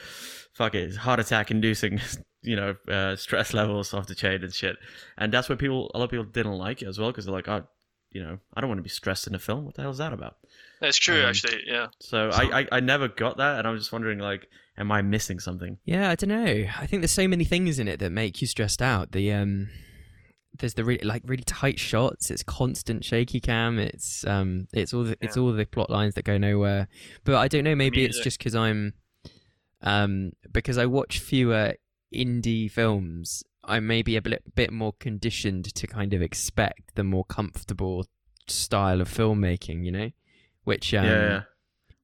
fuck it, it's heart attack inducing. [laughs] you know uh, stress levels off the chain and shit. And that's why people a lot of people didn't like it as well because they're like, oh, you know, I don't want to be stressed in a film. What the hell is that about? That's true, Um, actually. Yeah. So So- I, I I never got that, and I'm just wondering like, am I missing something? Yeah, I don't know. I think there's so many things in it that make you stressed out. The um, there's the really like really tight shots. It's constant shaky cam. It's um, it's all the it's Yeah. all the plot lines that go nowhere. But I don't know. Maybe it's just because I'm, um, because I watch fewer indie films. I may be a bit bit more conditioned to kind of expect the more comfortable style of filmmaking. You know, which um, yeah.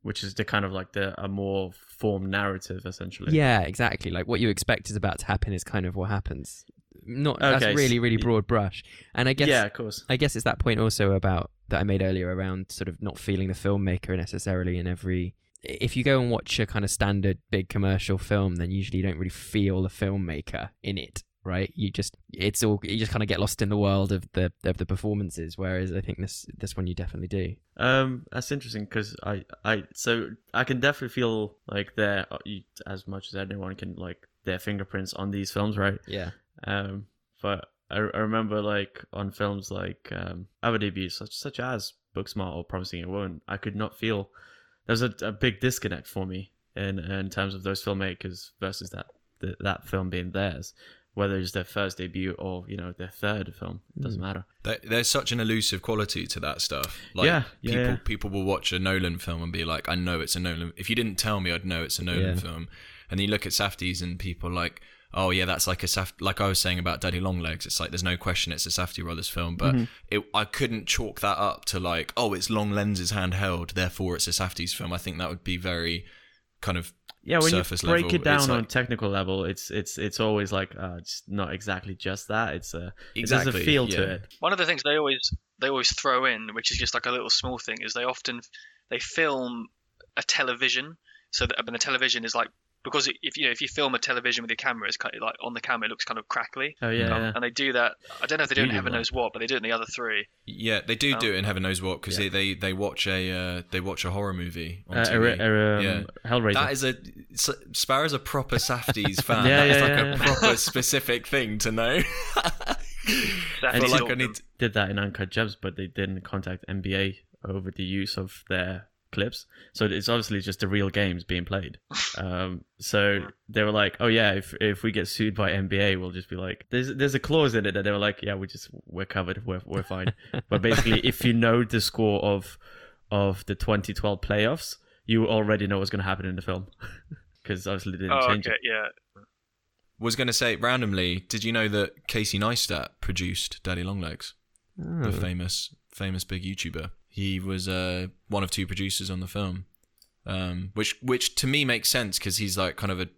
Which is the kind of like the a more formed narrative essentially. Yeah, exactly. Like what you expect is about to happen is kind of what happens. Not that's really, really broad brush. And I guess yeah, of course. I guess it's that point also about that I made earlier around sort of not feeling the filmmaker necessarily in every if you go and watch a kind of standard big commercial film, then usually you don't really feel the filmmaker in it, right? You just it's all you just kind of get lost in the world of the of the performances. Whereas I think this this one you definitely do. Um, that's interesting because I, I, so I can definitely feel like their as much as anyone can like their fingerprints on these films, right? Yeah. Um, but I, I remember like on films like um other debuts such such as Booksmart or Promising Young Woman, I could not feel there's a, a big disconnect for me in in terms of those filmmakers versus that th- that film being theirs. Whether it's their first debut or you know their third film, it doesn't matter. There's such an elusive quality to that stuff. Like Yeah, yeah, people yeah. people will watch a Nolan film and be like, I know it's a Nolan. If you didn't tell me, I'd know it's a Nolan Yeah. film. And then you look at Safdies and people like, oh yeah, that's like a Saf. Like I was saying about Daddy Longlegs, it's like there's no question it's a Safdie brothers film, but Mm-hmm. it, I couldn't chalk that up to like, oh, it's long lenses handheld, therefore it's a Safdies film. I think that would be very kind of yeah when surface you break level, it down it's on technical level it's it's it's always like uh, it's not exactly just that it's a there's a Exactly, feel to it One of the things they always they always throw in, which is just like a little small thing, is they often they film a television. So that I mean, the television is like because if you know if you film a television with your camera, it's kind of like on the camera it looks kind of crackly. oh yeah, Um, yeah. and they do that. I don't know if they do it in Heaven Black. knows what, but they do it in the other three. yeah. They do do Um, it in heaven knows what because yeah. they, they they watch a uh, they watch a horror movie on Uh, TV. a, a, um, Yeah. Hellraiser That is a S- Sparrow's a proper Safdies [laughs] fan. Yeah, That's yeah, like yeah, a yeah. proper [laughs] specific thing to know. [laughs] And But like I need to- did that in Uncut Gems, but they didn't contact NBA over the use of their clips. So it's obviously just the real games being played. [laughs] Um, so they were like, "Oh yeah, if if we get sued by NBA, we'll just be like, there's there's a clause in it that they were like, yeah, we just we're covered, we're we're fine. [laughs] but basically, if you know the score of of the 2012 playoffs, you already know what's going to happen in the film [laughs] because obviously they didn't Oh, change okay, it. yeah. Was going to say randomly. Did you know that Casey Neistat produced Daddy Longlegs, Oh. the famous famous big YouTuber? He was uh, one of two producers on the film, um, which which to me makes sense because he's like kind of a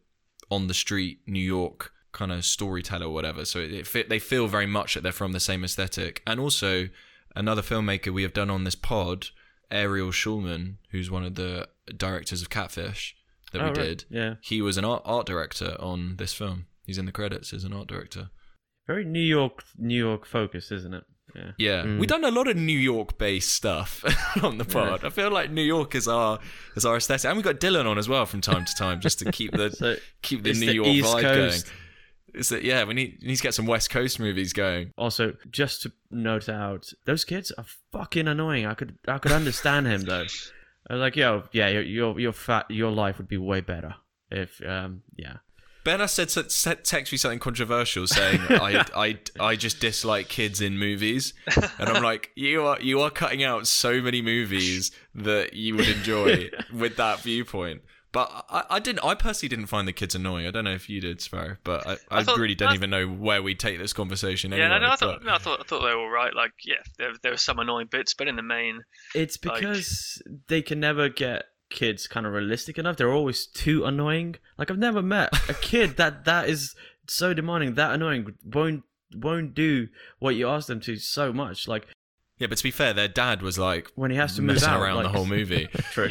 on the street New York kind of storyteller or whatever. So it, it fit, they feel very much that they're from the same aesthetic. And also another filmmaker we have done on this pod, Ariel Schulman, who's one of the directors of Catfish that Oh, we right. did. Yeah, He was an art, art director on this film. He's in the credits as an art director. very New York New York focus, isn't it? Yeah. Yeah, Mm. we've done a lot of New York based stuff [laughs] on the pod. I feel like New York is our is our aesthetic, and we've got Dylan on as well from time to time, just to keep the [laughs] So keep the New the York East vibe Coast. going. It's that yeah, we need we need to get some West Coast movies going. Also, just to note out, those kids are fucking annoying. I could I could understand him though. I was like, yo, yeah, your your your fat your life would be way better if um yeah. Ben said, said text me something controversial, saying [laughs] I, I I just dislike kids in movies, and I'm like, you are you are cutting out so many movies that you would enjoy [laughs] with that viewpoint. But I, I didn't. I personally didn't find the kids annoying. I don't know if you did, Sparrow, but I, I, I thought- really don't I- even know where we take this conversation. Anyway, Yeah, no, no, I but- thought, no, I thought, I thought they were all right. Like, yeah, there, there were some annoying bits, but in the main, It's Like- because they can never get kids kind of realistic enough. They're always too annoying. Like I've never met a [laughs] kid that that is so demanding, that annoying, won't won't do what you ask them to so much. Like Yeah, but to be fair, their dad was like when he has to move out around like- the whole movie. [laughs] True.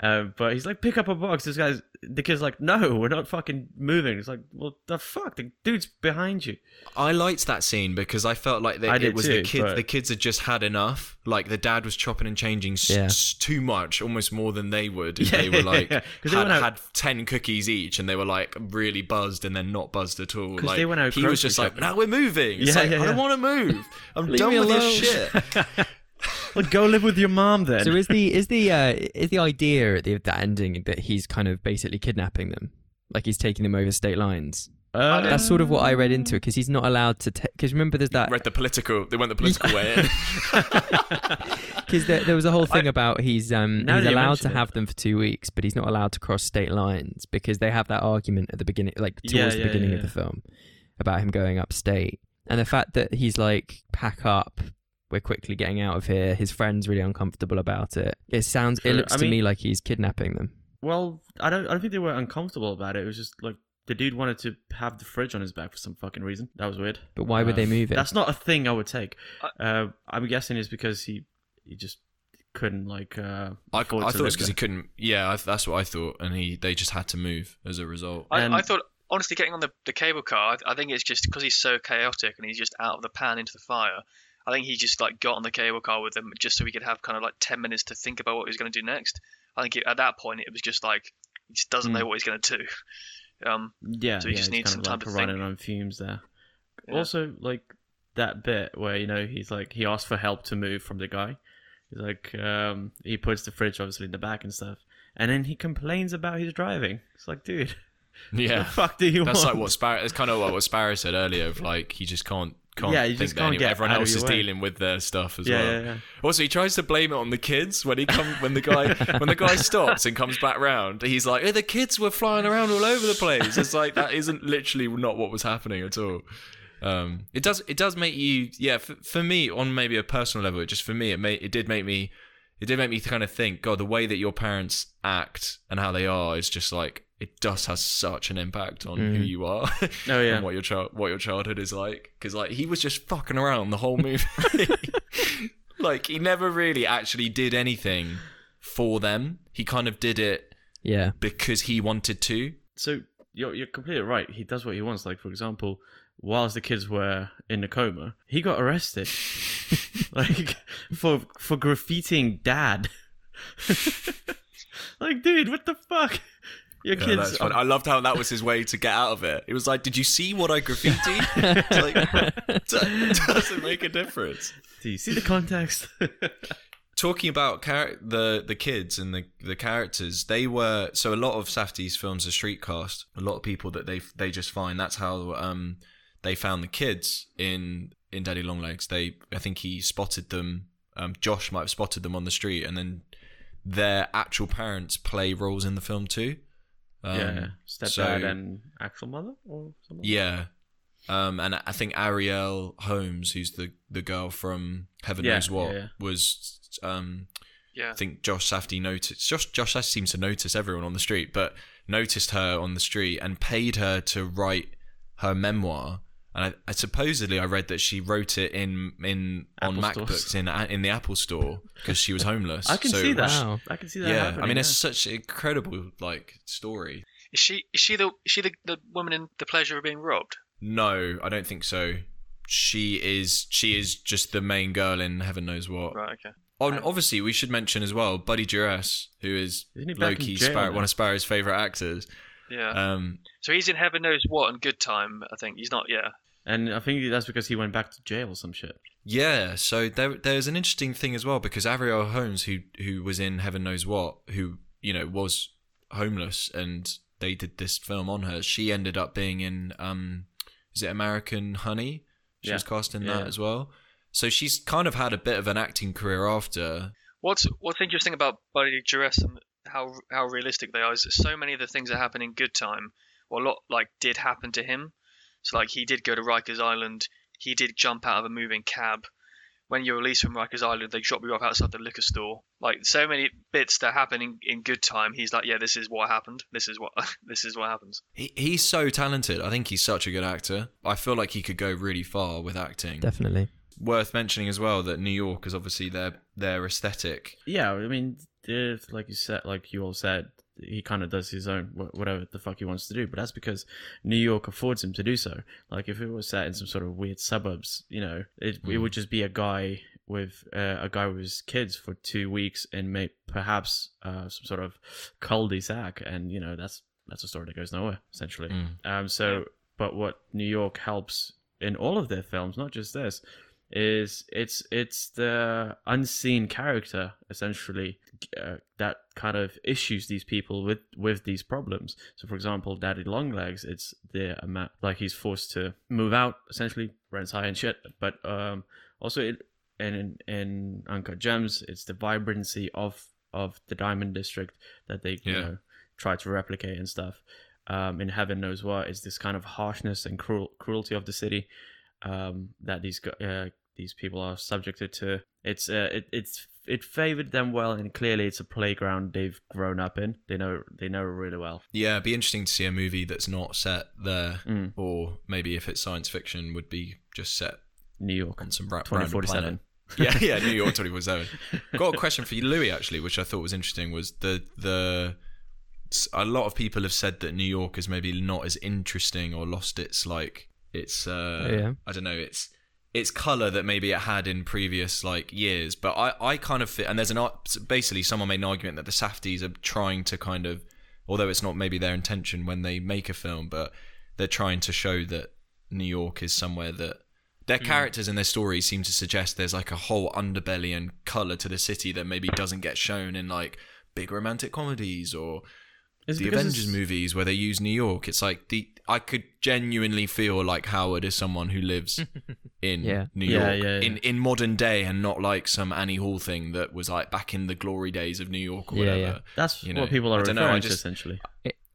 Uh, but he's like, pick up a box. This guy's the kid's like, no, we're not fucking moving. It's like, well, the fuck, the dude's behind you. I liked that scene because I felt like they, I it was the too, kids. but- The kids had just had enough. Like the dad was chopping and changing s- Yeah. s- too much, almost more than they would. If [laughs] Yeah, they were like yeah. had, out- had ten cookies each, and they were like really buzzed, and then not buzzed at all. Like they went out he was just like, "Now we're moving." It's Yeah, like, I don't want to move. I'm [laughs] done with alone. this shit. [laughs] Well, go live with your mom then. So is the is the uh, is the idea at the that ending that he's kind of basically kidnapping them, like he's taking them over state lines? Uh, That's sort of what I read into it because he's not allowed to. Because remember, there's that Read the political. They went the political way in. because [laughs] there, there was a whole thing about he's um he's allowed mention to it. have them for two weeks, but he's not allowed to cross state lines because they have that argument at the beginning, like towards Yeah, the beginning yeah, of the film, about him going upstate, and the fact that he's like pack up. We're quickly getting out of here. His friend's really uncomfortable about it. It sounds. It looks I to mean- me like he's kidnapping them. well, I don't. I don't think they were uncomfortable about it. It was just like the dude wanted to have the fridge on his back for some fucking reason. That was weird. But why would they Uh, move it? That's not a thing I would take. I- Uh, I'm guessing it's because he he just couldn't like. Uh, I, I thought it was because he couldn't. Yeah, I, that's what I thought, and he they just had to move as a result. I, And- I thought honestly, getting on the, the cable car, I, I think it's just because he's so chaotic and he's just out of the pan into the fire. I think he just like got on the cable car with them just so he could have kind of like ten minutes to think about what he was going to do next. I think it, at that point it was just like he just doesn't Mm. know what he's going to do. [laughs] Um, Yeah, So he yeah, just needs kind some of, time like, to think. running on fumes there. Yeah. Also, like that bit where you know he's like he asked for help to move from the guy. He's like um, he puts the fridge obviously in the back and stuff, and then he complains about his driving. It's like, dude, [laughs] Yeah, the fuck do you That's want? like what Sparrow. It's kind of like what Sparrow said earlier. Of like he just can't can't Yeah, you think just can't get everyone else is way. dealing with their stuff as yeah, well. yeah. Also, he tries to blame it on the kids when he come when the guy [laughs] when the guy stops and comes back round. He's like, "Hey, the kids were flying around all over the place." It's like that isn't literally not what was happening at all. Um, it does it does make you yeah for, for me on maybe a personal level. It just for me it made it did make me it did make me kind of think. God, the way that your parents act and how they are is just like it does has such an impact on who Mm. you are. Oh [laughs] yeah. and what your child what your childhood is like because like he was just fucking around the whole movie [laughs] like he never really actually did anything for them he kind of did it yeah. because he wanted to So you're you're completely right. He does what he wants. Like for example, whilst the kids were in the coma, he got arrested, [laughs] like for for graffitiing dad. like, dude, what the fuck? Your Yeah, kids. fun. I loved how that was his way to get out of it. It was like, "Did you see what I graffiti?" It's [laughs] like, doesn't make a difference. Do you see the context? [laughs] talking about char- the the kids and the the characters, they were so a lot of Safdie's films are street cast. A lot of people that they they just find that's how um they found the kids in in Daddy Longlegs. They I think he spotted them. Um, Josh might have spotted them on the street, and then their actual parents play roles in the film too. Um, yeah, stepdad so- and actual mother or something. yeah. Um, and I think Arielle Holmes, who's the, the girl from Heaven Yeah, Knows What, yeah, yeah. was um, yeah, I think Josh Safdie noticed. Josh Josh Safdie seems to notice everyone on the street, but noticed her on the street and paid her to write her memoir. And I, I supposedly I read that she wrote it in in on Apple MacBooks stores. in in the Apple store [laughs] because she was homeless. I can So- see that. Wow. I can see that. Yeah, I mean it's such an incredible like story. is she is she the is she the, the woman in the pleasure of being robbed? No, I don't think so. She is she is just the main girl in Heaven Knows What. Right, okay. Oh, and obviously, we should mention as well Buddy Duress, who is Isn't he back in Loki, jail Sparrow, one of Sparrow's favorite actors. Yeah. Um, so he's in Heaven Knows What and Good Time. I think he's not. Yeah. And I think that's because he went back to jail or some shit. yeah, so there, there's an interesting thing as well because Arielle Holmes, who who was in Heaven Knows What, who you know was homeless, and they did this film on her. She ended up being in, um, is it American Honey? She Yeah. was cast in Yeah. that as well. So she's kind of had a bit of an acting career after. What's what's interesting about Buddy Duress and how how realistic they are is that so many of the things that happen in Good Time, well, a lot like did happen to him. So like he did go to Rikers Island. He did jump out of a moving cab. When you're released from Rikers Island, they drop you off outside the liquor store. Like so many bits that happen in, in Good Time, he's like, yeah, this is what happened. This is what [laughs] this is what happens. He, he's so talented. I think he's such a good actor. I feel like he could go really far with acting. Definitely. worth mentioning as well that New York is obviously their their aesthetic. Yeah, I mean, if, like you said, like you all said, he kind of does his own whatever the fuck he wants to do. But that's because New York affords him to do so. Like if it was set in some sort of weird suburbs, you know, it it would just be a guy with uh, a guy with his kids for two weeks and may perhaps uh, some sort of cul-de-sac, and you know that's that's a story that goes nowhere essentially. Mm. Um, so, but what New York helps in all of their films, not just this, is it's it's the unseen character essentially uh, that kind of issues these people with with these problems. So, for example, Daddy Longlegs, it's the amount like he's forced to move out essentially, rents high and shit. But um, also it and in, in Uncut Gems, it's the vibrancy of of the Diamond District that they you know try to replicate and stuff. Um, in Heaven Knows What, it's this kind of harshness and cruel, cruelty of the city um, that these uh, these people are subjected to. It's uh, it, it's it favored them well, and clearly it's a playground they've grown up in. They know they know it really well. Yeah, it'd be interesting to see a movie that's not set there, Mm. or maybe if it's science fiction, would be just set New York, on some ra- twenty random planet. seven. [laughs] yeah, yeah, New York [laughs] twenty four seven. Got a question for you, Louis. Actually, which I thought was interesting, was the the a lot of people have said that New York is maybe not as interesting or lost its like its uh Oh, yeah. I don't know its its color that maybe it had in previous like years. But I I kind of fit, and there's an basically someone made an argument that the Safdies are trying to kind of, although it's not maybe their intention when they make a film, but they're trying to show that New York is somewhere that their hmm. characters and their stories seem to suggest there's like a whole underbelly and color to the city that maybe doesn't get shown in like big romantic comedies or Is the Avengers it's- movies where they use New York. It's like the I could genuinely feel like Howard is someone who lives [laughs] in Yeah. New Yeah, York yeah, yeah. in in modern day and not like some Annie Hall thing that was like back in the glory days of New York or Yeah, whatever. yeah. That's you know, what people are I referring know, I to just- essentially.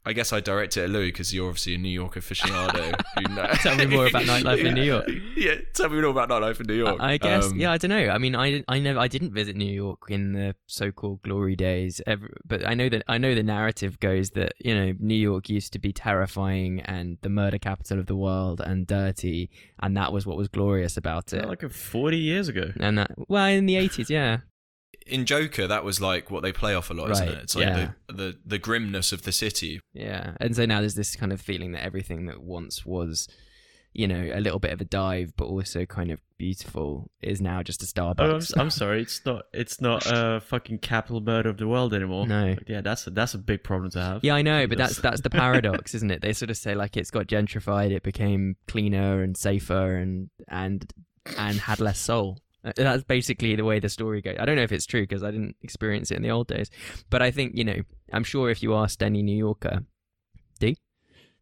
I guess I direct it at Louis because you're obviously a New York aficionado. [laughs] who know- [laughs] Tell me more about [laughs] nightlife in New York. Yeah, tell me more about nightlife in New York. I guess, Um, yeah, I don't know. I mean, I I never, I didn't visit New York in the so-called glory days, ever, but I know that I know the narrative goes that you know New York used to be terrifying and the murder capital of the world and dirty, and that was what was glorious about it. Like forty years ago. and that, well, in the eighties, yeah, in Joker, that was like what they play off a lot, isn't it? It's like yeah. the, the the grimness of the city. yeah. And so now there's this kind of feeling that everything that once was, you know, a little bit of a dive, but also kind of beautiful, is now just a Oh, I'm, Starbucks. I'm sorry. It's not. It's not a fucking capital murder of the world anymore. No. Like, yeah, that's a, that's a big problem to have. Yeah, I know, but that's that's the paradox, [laughs] isn't it? They sort of say like it's got gentrified, it became cleaner and safer, and and and had less soul. That's basically the way the story goes. I don't know if it's true because I didn't experience it in the old days, but I think you know, I'm sure if you asked any New Yorker, D,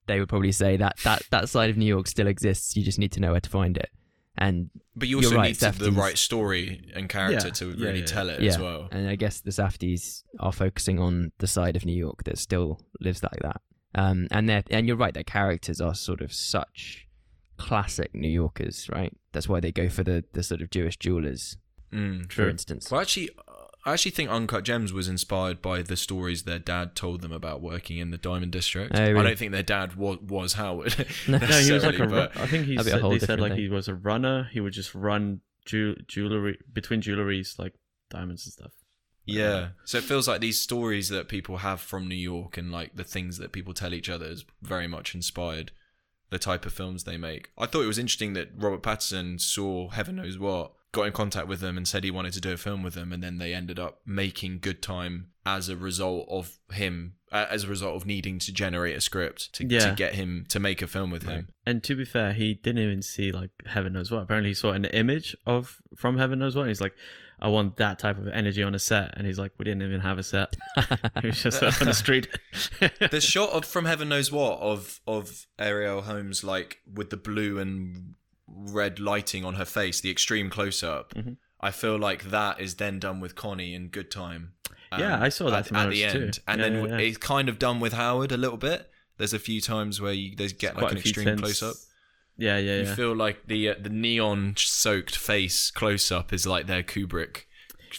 they would probably say that that that side of New York still exists. You just need to know where to find it. And But you You're also right, need to, the right story and character Yeah, to really yeah. tell it yeah, as well. and I guess the Safdies are focusing on the side of New York that still lives like that. Um, and they and you're right, their characters are sort of such classic New Yorkers, right? That's why they go for the the sort of Jewish jewelers, Mm, for instance. Well, actually, I actually think Uncut Gems was inspired by the stories their dad told them about working in the Diamond District. Oh, really? I don't think their dad was, was Howard. No. [laughs] [laughs] No, he was like a. necessarily, I think he That'd a said, they said like thing. he was a runner. He would just run ju- jewelry between jewelries like diamonds and stuff. Yeah. So it feels like these stories that people have from New York and like the things that people tell each other is very much inspired the type of films they make. I thought it was interesting that Robert Pattinson saw Heaven Knows What, got in contact with them and said he wanted to do a film with them, and then they ended up making Good Time as a result of him, as a result of needing to generate a script to, to get him to make a film with him. And to be fair, he didn't even see like Heaven Knows What. Apparently, he saw an image of from Heaven Knows What. And he's like, I want that type of energy on a set. And he's like, we didn't even have a set. [laughs] He was just on the street. [laughs] the shot of from heaven knows what of of Arielle Holmes like with the blue and red lighting on her face, the extreme close up. Mhm. I feel like that is then done with Connie in Good Time. um, Yeah, I saw that at, at the ours too. end, and Yeah, then yeah, yeah. it's kind of done with Howard a little bit. There's a few times where you there's get like an extreme close up. Yeah, yeah, You yeah. feel like the uh, the neon soaked face close up is like their Kubrick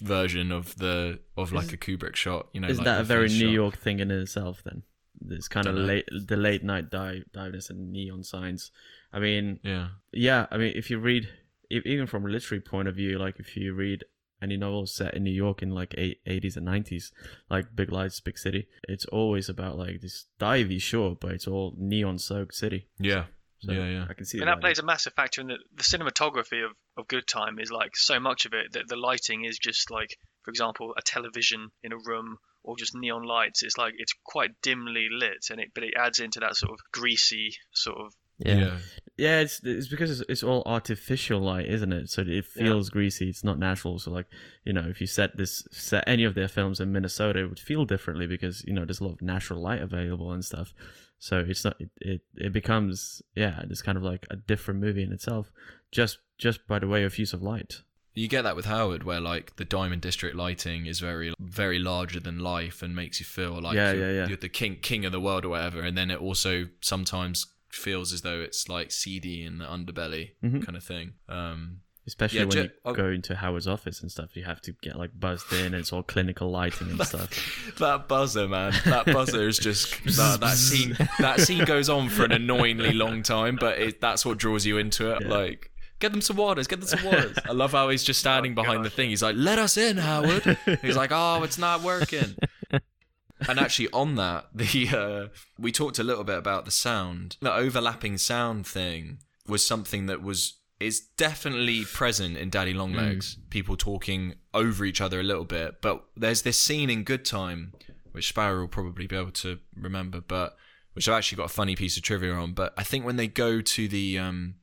version of the of like a Kubrick shot. You know, Isn't like that the a very face New shot. York thing in itself then? This kind of Dunno. late, the late night dive, diveness and neon signs. I mean, Yeah. yeah, I mean, if you read e- even from a literary point of view, like if you read any novels set in New York in like eight, 80s and 90s, like Big Lights, Big City, it's always about like this divey, sure, but it's all neon soaked city. Yeah. So Yeah, yeah. I can see And that. that plays a massive factor in the, the cinematography of, of Good Time is like so much of it that the lighting is just like, for example, a television in a room or just neon lights. It's like it's quite dimly lit, and it but it adds into that sort of greasy sort of Yeah. Yeah, it's it's because it's, it's all artificial light, isn't it? So it Yeah. feels greasy. It's not natural. So like you know, if you set this set any of their films in Minnesota, it would feel differently because you know there's a lot of natural light available and stuff. So it's not it it, it becomes yeah, it's kind of like a different movie in itself, just just by the way of use of light. You get that with Howard, where like the Diamond District lighting is very, very larger than life and makes you feel like Yeah, you're, yeah, yeah. you're the king, king of the world or whatever. And then it also sometimes feels as though it's like seedy in the underbelly Mhm. kind of thing. Um, Especially Yeah, when ju- you oh. go into Howard's office and stuff, you have to get like buzzed in. and It's all clinical lighting and stuff. [laughs] that buzzer, man, that buzzer is just [laughs] that, that scene. That scene goes on for an annoyingly long time, but it, that's what draws you into it. Yeah. Like. Get them some waters. Get them some waters. I love how he's just standing Oh, behind the thing. He's like, "Let us in, Howard." He's like, "Oh, it's not working." [laughs] and actually, on that, the uh, we talked a little bit about the sound. The overlapping sound thing was something that was is definitely present in Daddy Longlegs. People talking over each other a little bit, but there's this scene in Good Time, which Sparrow will probably be able to remember, but which I've actually got a funny piece of trivia on. But I think when they go to the um,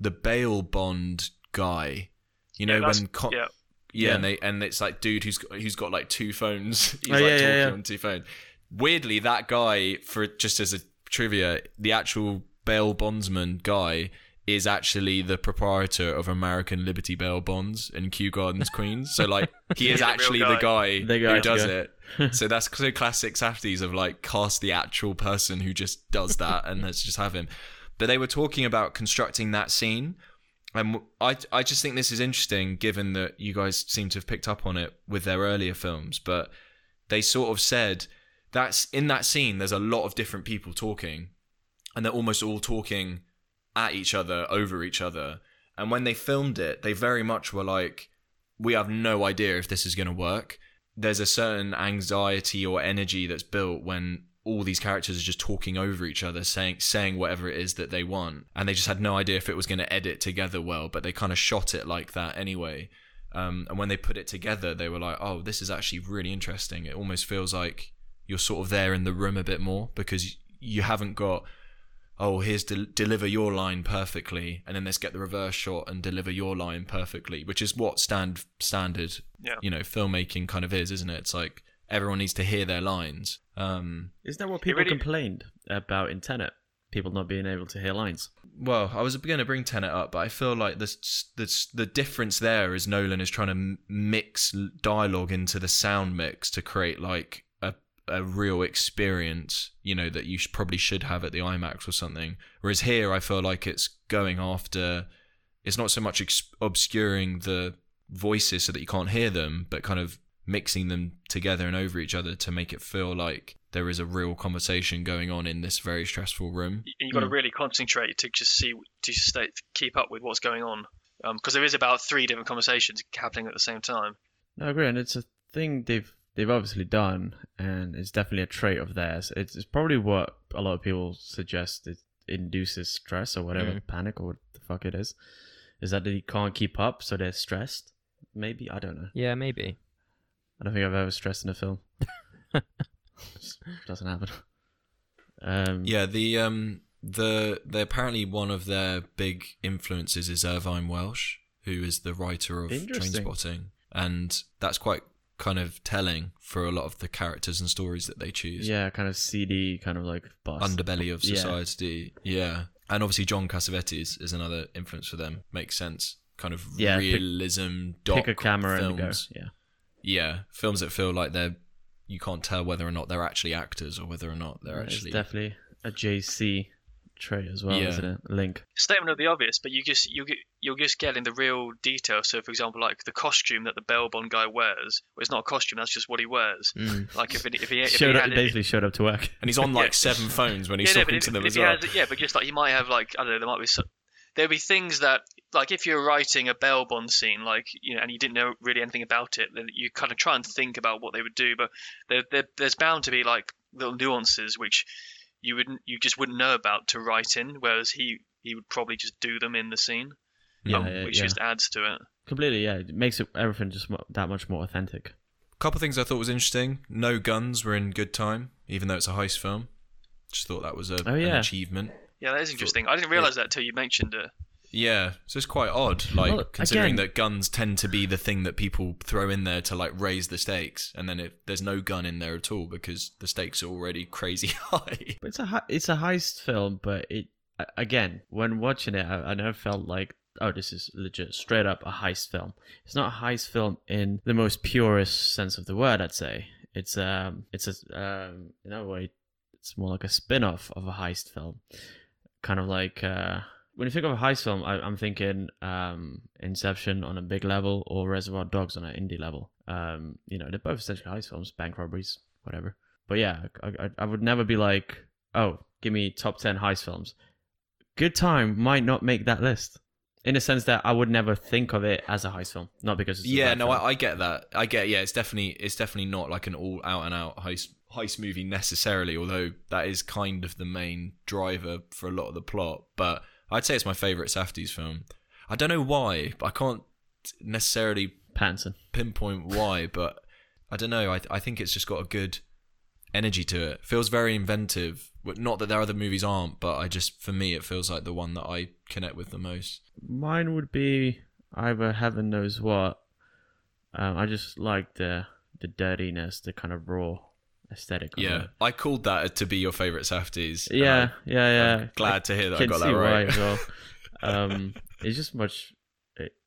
the bail bond guy, you know, Yeah, when co- yeah. yeah, Yeah. and they and it's like dude who's got, who's got like two phones. [laughs] He's Oh, like yeah, talking yeah, yeah. on two phones. Weirdly, that guy for just as a trivia, the actual bail bondsman guy is actually the proprietor of American Liberty Bail Bonds in Kew Gardens, Queens. So like he is He's a real actually guy. the guy The guy who does go. it. so that's so classic Safdies of like cast the actual person who just does that and let's just have him. But they were talking about constructing that scene and I, I just think this is interesting given that you guys seem to have picked up on it with their earlier films but they sort of said that's in that scene there's a lot of different people talking and they're almost all talking at each other over each other. And when they filmed it they very much were like we have no idea if this is going to work. There's a certain anxiety or energy that's built when all these characters are just talking over each other saying saying whatever it is that they want. And they just had no idea if it was going to edit together well but they kind of shot it like that anyway. Um, and when they put it together they were like oh this is actually really interesting. It almost feels like you're sort of there in the room a bit more because you haven't got oh here's del- deliver your line perfectly and then let's get the reverse shot and deliver your line perfectly which is what stand standard Yeah. you know filmmaking kind of is isn't it it's like everyone needs to hear their lines um Isn't that what people really- complained about in Tenet? People not being able to hear lines. well i was going to bring tenet up but i feel like the, the, the difference there is nolan is trying to mix dialogue into the sound mix to create like a, a real experience you know that you sh- probably should have at the imax or something. Whereas here i feel like it's going after it's not so much ex- obscuring the voices so that you can't hear them but kind of mixing them together and over each other to make it feel like there is a real conversation going on in this very stressful room. You've got to Mm. really concentrate to just see to stay to keep up with what's going on. Because there is about three different conversations happening at the same time. No, I agree, and it's a thing they've they've obviously done, and it's definitely a trait of theirs. It's, it's probably what a lot of people suggest it induces stress or whatever, Mm. panic or what the fuck it is. Is that they can't keep up, so they're stressed? Maybe I don't know. Yeah, maybe. I don't think I've ever stressed in a film. Just [laughs] doesn't happen. Um, Yeah, the um the the apparently one of their big influences is Irvine Welsh, who is the writer of Interesting. Trainspotting, and that's quite kind of telling for a lot of the characters and stories that they choose. yeah, kind of seedy, kind of like boss. Underbelly of society. Yeah. And obviously John Cassavetes is another influence for them. Makes sense. Kind of Yeah, pick- realism doc Pick a camera films. and go. Yeah. Yeah. Films that feel like they're you can't tell whether or not they're actually actors or whether or not they're Yeah, it's actually definitely a JC trait as well, Yeah. isn't it? Link. statement of the obvious, but you just you get you'll just get in the real detail. So, for example, like the costume that the bail bond guy wears, well, it's not a costume. That's just what he wears. Mm. Like if it, if he, if he Showed up, had it, basically showed up to work. and he's on like [laughs] Yeah. seven phones when he's yeah, no, but talking if, to them if as well. has, yeah, but just like he might have like I don't know, there might be some, there'll be things that like if you're writing a bail bond scene, like you know, and you didn't know really anything about it, then you kind of try and think about what they would do. But there, there, there's bound to be like little nuances which you wouldn't, you just wouldn't know about to write in. Whereas he, he would probably just do them in the scene, Yeah, um, yeah, which yeah. just adds to it. completely. Yeah, it makes it everything just that much more authentic. A couple things I thought was interesting. No guns were in good time, even though it's a heist film. Just thought that was a, Oh, an yeah. achievement. Yeah, that is interesting. I didn't realize that till you mentioned it. Yeah, so it's quite odd, like Well, considering again- that guns tend to be the thing that people throw in there to like raise the stakes, and then it, there's no gun in there at all because the stakes are already [laughs] crazy high. But it's a it's a heist film, but it again when watching it, I, I never felt like oh this is legit straight up a heist film. It's not a heist film in the most purest sense of the word. I'd say it's um it's a um in a way it's more like a spin off of a heist film, kind of like. uh when you think of a heist film, I, I'm thinking um, Inception on a big level or Reservoir Dogs on an indie level. Um, you know, they're both essentially heist films, bank robberies, whatever. But yeah, I, I, I would never be like, oh, give me top 10 heist films. Good Time might not make that list. In the sense that I would never think of it as a heist film, not because it's yeah, no. I, I get that. I get. Yeah, it's definitely it's definitely not like an all out and out heist heist movie necessarily. Although that is kind of the main driver for a lot of the plot. But I'd say it's my favorite Safdie's film. I don't know why. But I can't necessarily Pattinson. pinpoint why, [laughs] but I don't know. I I think it's just got a good energy to it. Feels very inventive. But Not that their other movies aren't, but I just for me it feels like the one that I connect with the most. Mine would be either Heaven Knows What. Um, I just like the the dirtiness, the kind of raw aesthetic. Yeah, it. I called that to be your favorite Safdies. and yeah, yeah, I- yeah. I'm glad to hear that I got that right. well. [laughs] Um, it's just much.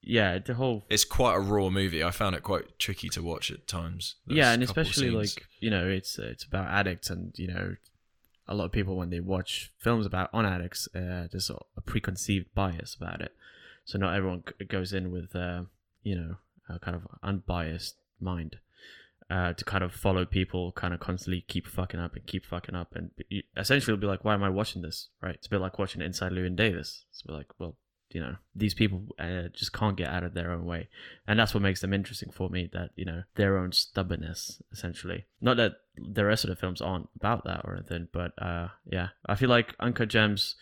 Yeah, the whole. It's quite a raw movie. I found it quite tricky to watch at times. There's yeah, and especially like you know, it's it's about addicts, and you know, a lot of people when they watch films about on addicts, uh, there's a a preconceived bias about it. So not everyone goes in with uh, you know a kind of unbiased mind. Uh, to kind of follow people, kind of constantly keep fucking up and keep fucking up, and you- essentially be like, why am I watching this? Right? It's a bit like watching Inside Llewyn Davis. It's like, well, you know, these people uh, just can't get out of their own way, and that's what makes them interesting for me. That you know, their own stubbornness, essentially. Not that the rest of the films aren't about that or anything, but uh, yeah, I feel like Uncut Gems,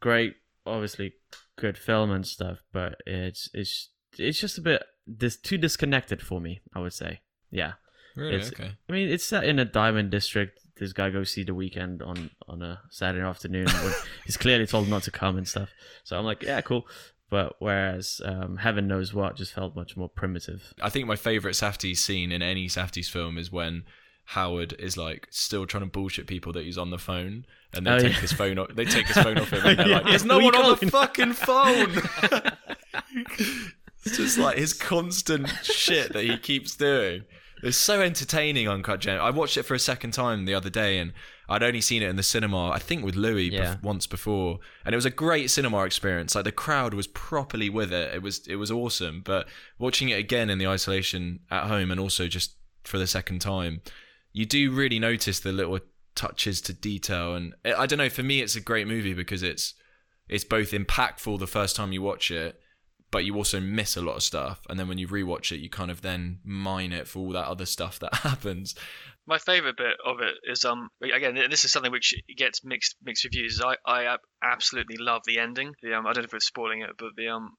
great, obviously good film and stuff, but it's it's it's just a bit this too disconnected for me. I would say, yeah. Really it's- okay. I mean, it's set in a diamond district. This guy goes see The Weeknd on on a Saturday afternoon. [laughs] he's clearly told not to come and stuff. So I'm like, yeah, cool. But whereas um, Heaven Knows What just felt much more primitive. I think my favorite Safdie scene in any Safdie's film is when Howard is like still trying to bullshit people that he's on the phone, and they Oh, take yeah. his phone. Off, they take his phone off him, and they're [laughs] Yeah. like, "There's no one on the fucking phone." [laughs] it's just like his constant shit that he keeps doing. It's so entertaining, Uncut Gem. I watched it for a second time the other day, and I'd only seen it in the cinema. I think with Louis bef- once before, and it was a great cinema experience. Like the crowd was properly with it. It was it was awesome. But watching it again in the isolation at home, and also just for the second time, you do really notice the little touches to detail. And I I don't know. For me, it's a great movie because it's it's both impactful the first time you watch it, but you also miss a lot of stuff. And then when you rewatch it, you kind of then mine it for all that other stuff that [laughs] happens. My favorite bit of it is um again this is something which gets mixed mixed reviews. I I absolutely love the ending. The um I don't know if it's spoiling it, but the um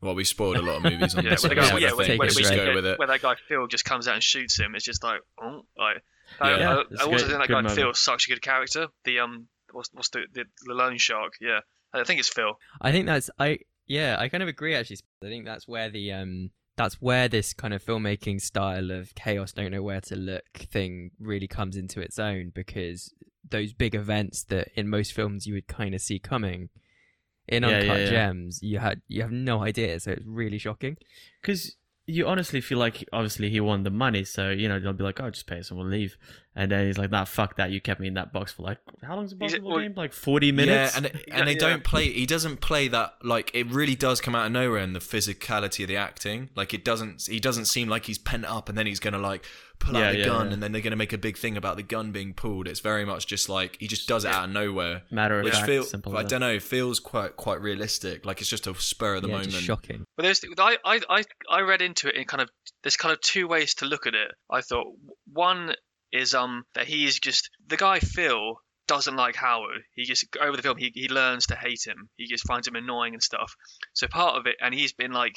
Well, we spoiled a lot of movies on [laughs] yeah, this. when the guy, I yeah, think. when, Take when, it we Just straight. go with it. when that guy Phil just comes out and shoots him, it's just like oh like I, Yeah. I, Yeah, I it's also good- think that guy moment. Phil's such a good character. The um what's what's the the, the loan shark? Yeah, I think it's Phil. I think that's I yeah, I kind of agree actually. I think that's where the um that's where this kind of filmmaking style of chaos don't know where to look thing really comes into its own because those big events that in most films you would kind of see coming in Yeah, uncut yeah, yeah. gems you had you have no idea so it's really shocking Because you honestly feel like obviously he won the money, so you know they'll be like, "Oh, just pay us and we'll leave." And then he's like, "Nah, fuck that! You kept me in that box for like how long's a He's- basketball well, game? Like forty minutes." Yeah, and Yeah, and they yeah. don't play. He doesn't play that like it really does come out of nowhere in the physicality of the acting. Like it doesn't. He doesn't seem like he's pent up, and then he's gonna like pull Yeah, out the yeah, gun yeah. and then they're going to make a big thing about the gun being pulled. It's very much just like he just does it out of nowhere. Matter of Which fact, feels, simple. I don't know, feels quite quite realistic. Like it's just a spur of the yeah, moment. shocking. But there's I, I I I read into it in kind of there's kind of two ways to look at it. I thought one is um that he is just the guy Phil doesn't like Howard. He just over the film he, he learns to hate him. He just finds him annoying and stuff. So part of it, and he's been like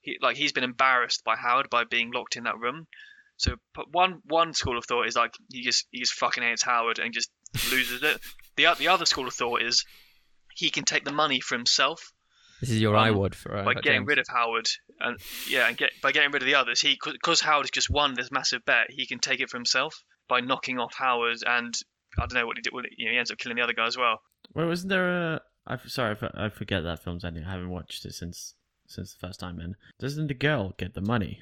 he like he's been embarrassed by Howard by being locked in that room. So one one school of thought is like he just he just fucking hates Howard and just loses it. The the other school of thought is he can take the money for himself This is your Um, eye wad for uh, by getting James. rid of Howard and yeah, and get by getting rid of the others. He because Howard has just won this massive bet, he can take it for himself by knocking off Howard and I don't know what he did. What you know, he ends up killing the other guy as well. Well, wasn't there a? I f- sorry, I forget that film's ending. I haven't watched it since since the first time. In doesn't the girl get the money?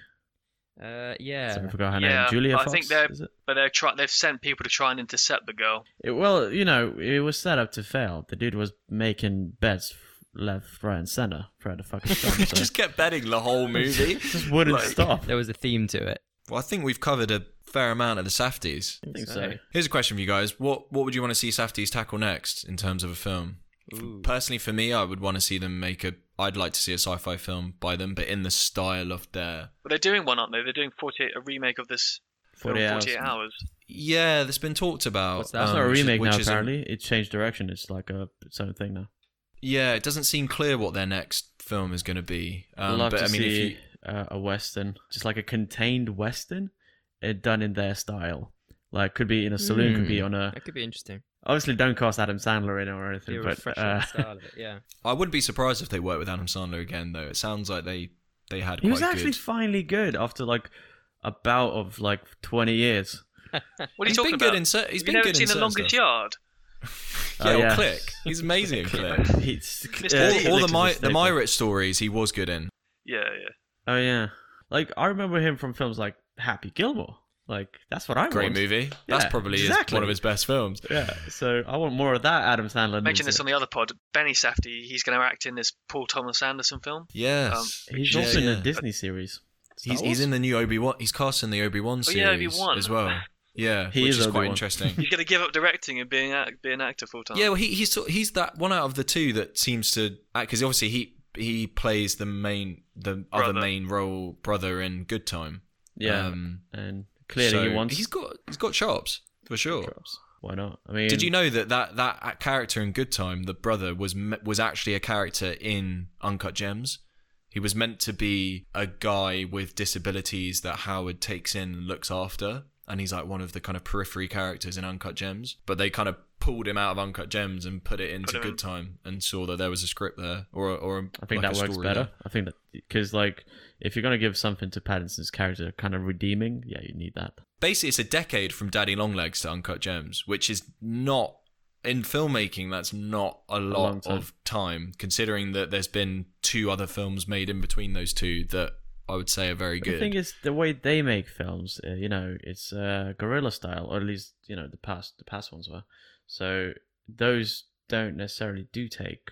Uh, yeah. Sorry, I forgot her Yeah, name. Julia I Fox. think they're- is it? But they're try they've sent people to try and intercept the girl. It- well, you know, it was set up to fail. The dude was making bets left, right, and center throughout the fucking [laughs] film. So just kept betting the whole [laughs] movie. just wouldn't Like- stop. There was a theme to it. well, I think we've covered a fair amount of the Safdies. I think so. Here's a question for you guys: What what would you want to see Safdies tackle next in terms of a film? Ooh. Personally, for me, I would want to see them make a. I'd like to see a sci-fi film by them, but in the style of their. But they're doing one, aren't they? They're doing 48 a remake of this film, 48 48 hours. hours. Yeah, that's been talked about. What's that? That's um, not a remake which now. is a- Apparently, it changed direction. It's like a its own thing now. Yeah, it doesn't seem clear what their next film is going to be. I'd Um, love but to I mean, see if you, uh, a western, just like a contained western, it done in their style. Like could be in a saloon, could be Hmm. on a. That could be interesting. Obviously, don't cast Adam Sandler in it or anything, a but uh, style of it. Yeah. [laughs] I wouldn't be surprised if they work with Adam Sandler again, though. It sounds like they they had. he was quite actually good- finally good after like a bout of like twenty years. [laughs] What are you He's talking been about? good in. cer- He's Have been you never good seen in The Longest stuff. Yard? [laughs] Yeah, Oh, or yeah. Click. He's amazing in Click. [laughs] He's, Mr. all, all the My, the staple. Myrit stories he was good in. Yeah, yeah. Oh yeah, like I remember him from films like Happy Gilmore. Like that's what I remember. Great want. movie. That's Yeah, probably his, exactly. one of his best films. Yeah, so I want more of that Adam Sandler. I mentioned news. this on the other pod. Benny Safdie, he's going to act in this Paul Thomas Anderson film. Yes. Um, he's Yeah, also in yeah. a Disney series. Star He's, he's in the new Obi Wan. He's cast in the Obi Wan Oh, series yeah, Obi-Wan. as well. Yeah, He which is is, quite Obi-Wan. interesting. He's going to give up directing and being act, be an actor full time. yeah, well, he, he's sort- he's that one out of the two that seems to act because obviously he he plays the main the other main role brother in Good Time. Yeah, Um, and clearly so he wants. He's got he's got chops for sure. drops. Why not? I mean, Did you know that, that that character in Good Time, the brother, was was actually a character in Uncut Gems? He was meant to be a guy with disabilities that Howard takes in and looks after, and he's like one of the kind of periphery characters in Uncut Gems. But they kind of pulled him out of Uncut Gems and put it into him Good in. Time, and saw that there was a script there, or a- or a, I think like that a works better. there. I think that because like if you're gonna give something to Pattinson's character kind of redeeming, yeah, you need that. basically it's a decade from Daddy Longlegs to Uncut Gems, which is not in filmmaking. That's not a long lot time. of time, considering that there's been two other films made in between those two that I would say are very But The good. thing is, the way they make films, uh, you know, it's uh, guerrilla style, or at least you know the past the past ones were. So those don't necessarily do take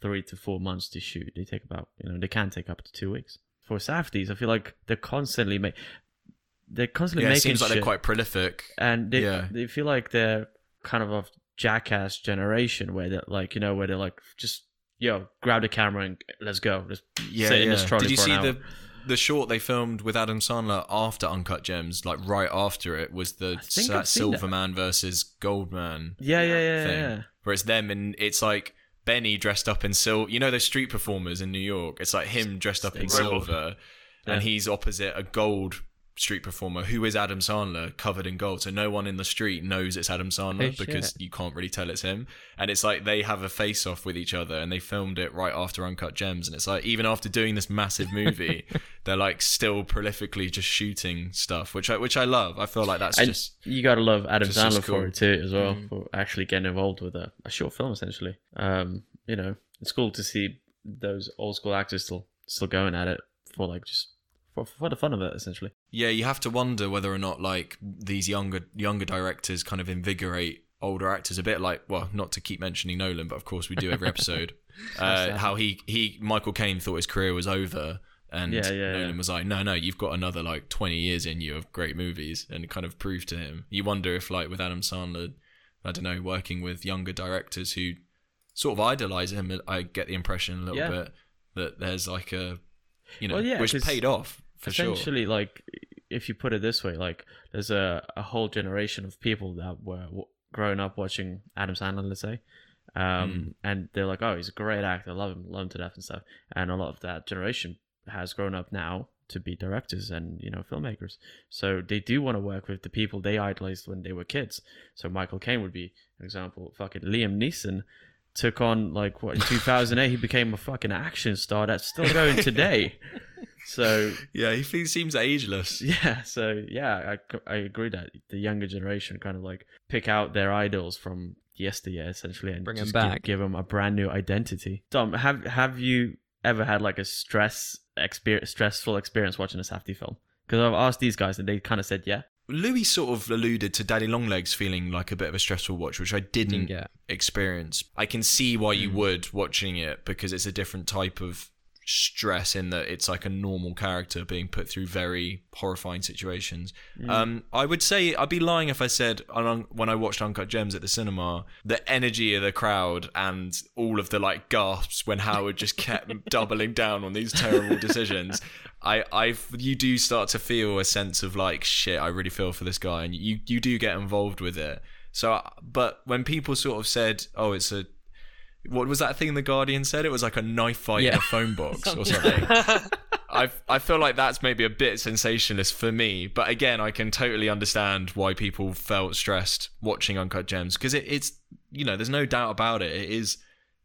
three to four months to shoot. They take about you know they can take up to two weeks. For Safdies, I feel like they're constantly make they're constantly yeah, it making seems like they're quite prolific. and they yeah. they feel like they're kind of a jackass generation where they're like you know where they're like just yo grab the camera and let's go. Let's Yeah, sit in yeah. this trolley Did you for see an hour. the the short they filmed with Adam Sandler after Uncut Gems? Like right after it was the I think Sa- I've that. Silverman versus Goldman Yeah, yeah, yeah, thing, yeah. where it's them and it's like. Benny dressed up in silver. You know those street performers in New York. It's like him dressed up in silver, Yeah. and he's opposite a gold street performer who is Adam Sandler covered in gold. So no one in the street knows it's Adam Sandler Oh, because you can't really tell it's him. And it's like they have a face off with each other and they filmed it right after Uncut Gems. And it's like even after doing this massive movie, [laughs] they're like still prolifically just shooting stuff, which I which I love. I feel like that's And just you gotta love Adam just Sandler cool. for it too, as well, Mm. for actually getting involved with a, a short film essentially. Um, you know, it's cool to see those old school actors still still going at it for like just for, for the fun of it essentially. yeah. You have to wonder whether or not like these younger younger directors kind of invigorate older actors a bit like well not to keep mentioning nolan but of course we do every episode [laughs] uh, how he he michael caine thought his career was over And Yeah, yeah, Nolan yeah. was like, no, no, you've got another like 20 years in you of great movies, and it kind of proved to him. You wonder if, like, with Adam Sandler, I don't know, working with younger directors who sort of idolize him, I get the impression a little bit that there's like a, you know, Well, which paid off for sure. essentially like if you put it this way like there's a, a whole generation of people that were w- growing up watching adam sandler let's say. Um, Hmm. and they're like oh he's a great actor. I love him. Love him to death and stuff. And a lot of that generation has grown up now to be directors and you know filmmakers. So they do want to work with the people they idolized when they were kids. So michael caine would be an example. Fucking liam neeson took on like what in 2008 he became a fucking action star that's still going today [laughs] so Yeah, he seems ageless. [laughs] yeah, so yeah, I, I agree that the younger generation kind of like pick out their idols from yesteryear essentially and Bring 'em just back. Give, give them a brand new identity. Dom, have have you ever had like a stress experience, stressful experience watching a Safdie film? Because I've asked these guys and they kind of said yeah. Louis sort of alluded to Daddy Longlegs feeling like a bit of a stressful watch, which I didn't Didn't get. experience. I can see why you Mm. would watching it because it's a different type of stress in that it's like a normal character being put through very horrifying situations. Um, I would say I'd be lying if I said when I watched Uncut Gems at the cinema, the energy of the crowd and all of the like gasps when Howard just kept [laughs] doubling down on these terrible decisions. I, I, you do start to feel a sense of like shit. I really feel for this guy, and you, you do get involved with it. So, but when people sort of said, "Oh, it's a," what was that thing the Guardian said? It was like a knife fight in a phone box or something. [laughs] I I feel like that's maybe a bit sensationalist for me, but again, I can totally understand why people felt stressed watching Uncut Gems because it, it's you know there's no doubt about it. It is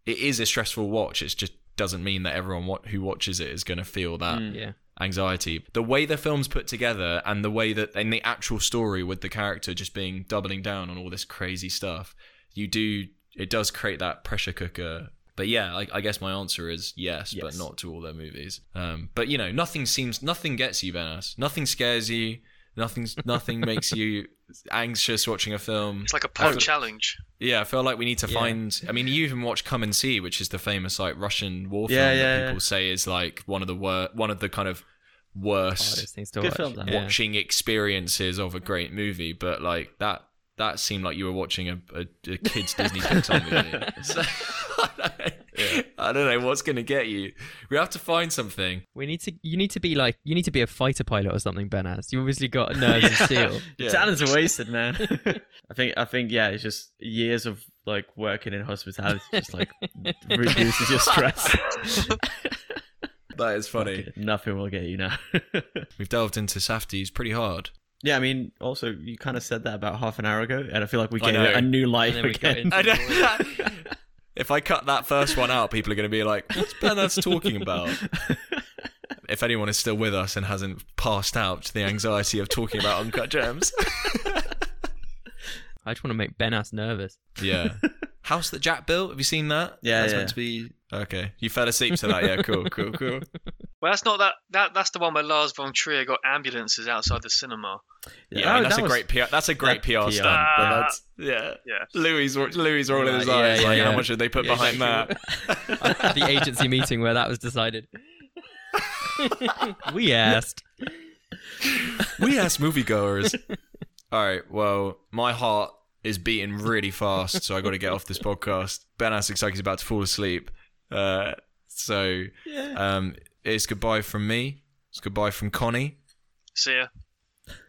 it is a stressful watch. It just doesn't mean that everyone wa- who watches it is going to feel that Mm. Yeah. anxiety. The way the film's put together and the way that in the actual story with the character just being doubling down on all this crazy stuff, you do it does create that pressure cooker. But yeah, I, I guess my answer is yes, but not to all their movies. Um, but you know, nothing seems nothing gets you, Benas. Nothing scares you. Nothing, nothing makes you anxious watching a film. It's like a pop challenge. Yeah, I feel like we need to Yeah. find. I mean, you even watch Come and See, which is the famous like Russian war Yeah, film yeah, that yeah. people say is like one of the wor- one of the kind of worst Hardest things to watch. film. Yeah. watching experiences of a great movie. But like that, that seemed like you were watching a, a, a kids [laughs] Disney Pixar movie. [laughs] So, [laughs] I don't know what's gonna get you. We have to find something. We need to. You need to be like. You need to be a fighter pilot or something, Ben. As you obviously got nerves of steel. Yeah. Talents are wasted, man. I think I think yeah, it's just years of like working in hospitality just like reduces your stress. That is funny. Nothing will get you now. We've delved into Safdies pretty hard. Yeah, I mean, also you kind of said that about half an hour ago, and I feel like we I get know. a new life And then we got again. I know. [laughs] if I cut that first one out, people are going to be like, "What's Bernard's talking about?" [laughs] If anyone is still with us and hasn't passed out to the anxiety of talking about uncut gems, [laughs] I just want to make Benas nervous. yeah. House that Jack built. Have you seen that? Yeah, that's yeah. meant to be okay. You fell asleep to that. Yeah, cool, cool, cool. [laughs] Well, that's not that. That that's the one where Lars von Trier got ambulances outside the cinema. Yeah, I mean, that's that a was- great PR. That's a great that PR PR. stunt. But Ah. yeah. Yeah. Louis, Louis rolling his Yeah, eyes. yeah, like, yeah. how much did they put Yeah, behind exactly. that? [laughs] The agency meeting where that was decided. [laughs] we asked. we asked moviegoers. All right. Well, my heart is beating really fast, so I got to get off this podcast. Benas looks like he's about to fall asleep. Uh, so um, it's goodbye from me. It's goodbye from Connie. See ya.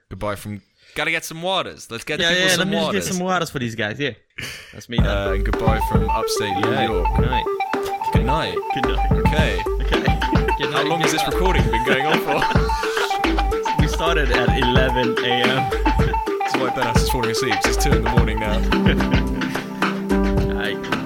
Goodbye from. Gotta get some waters. Let's get Yeah, people yeah. Let some me just waters. get some waters for these guys. Yeah, that's me. Now. uh, and goodbye from upstate New Yeah. York. Good night. Good night. Good night. Okay. Okay. Good [laughs] How night. long has this [laughs] recording been going on for? we started at 11 a.m. [laughs] White Badass is falling asleep. It's two in the morning now. [laughs] [laughs]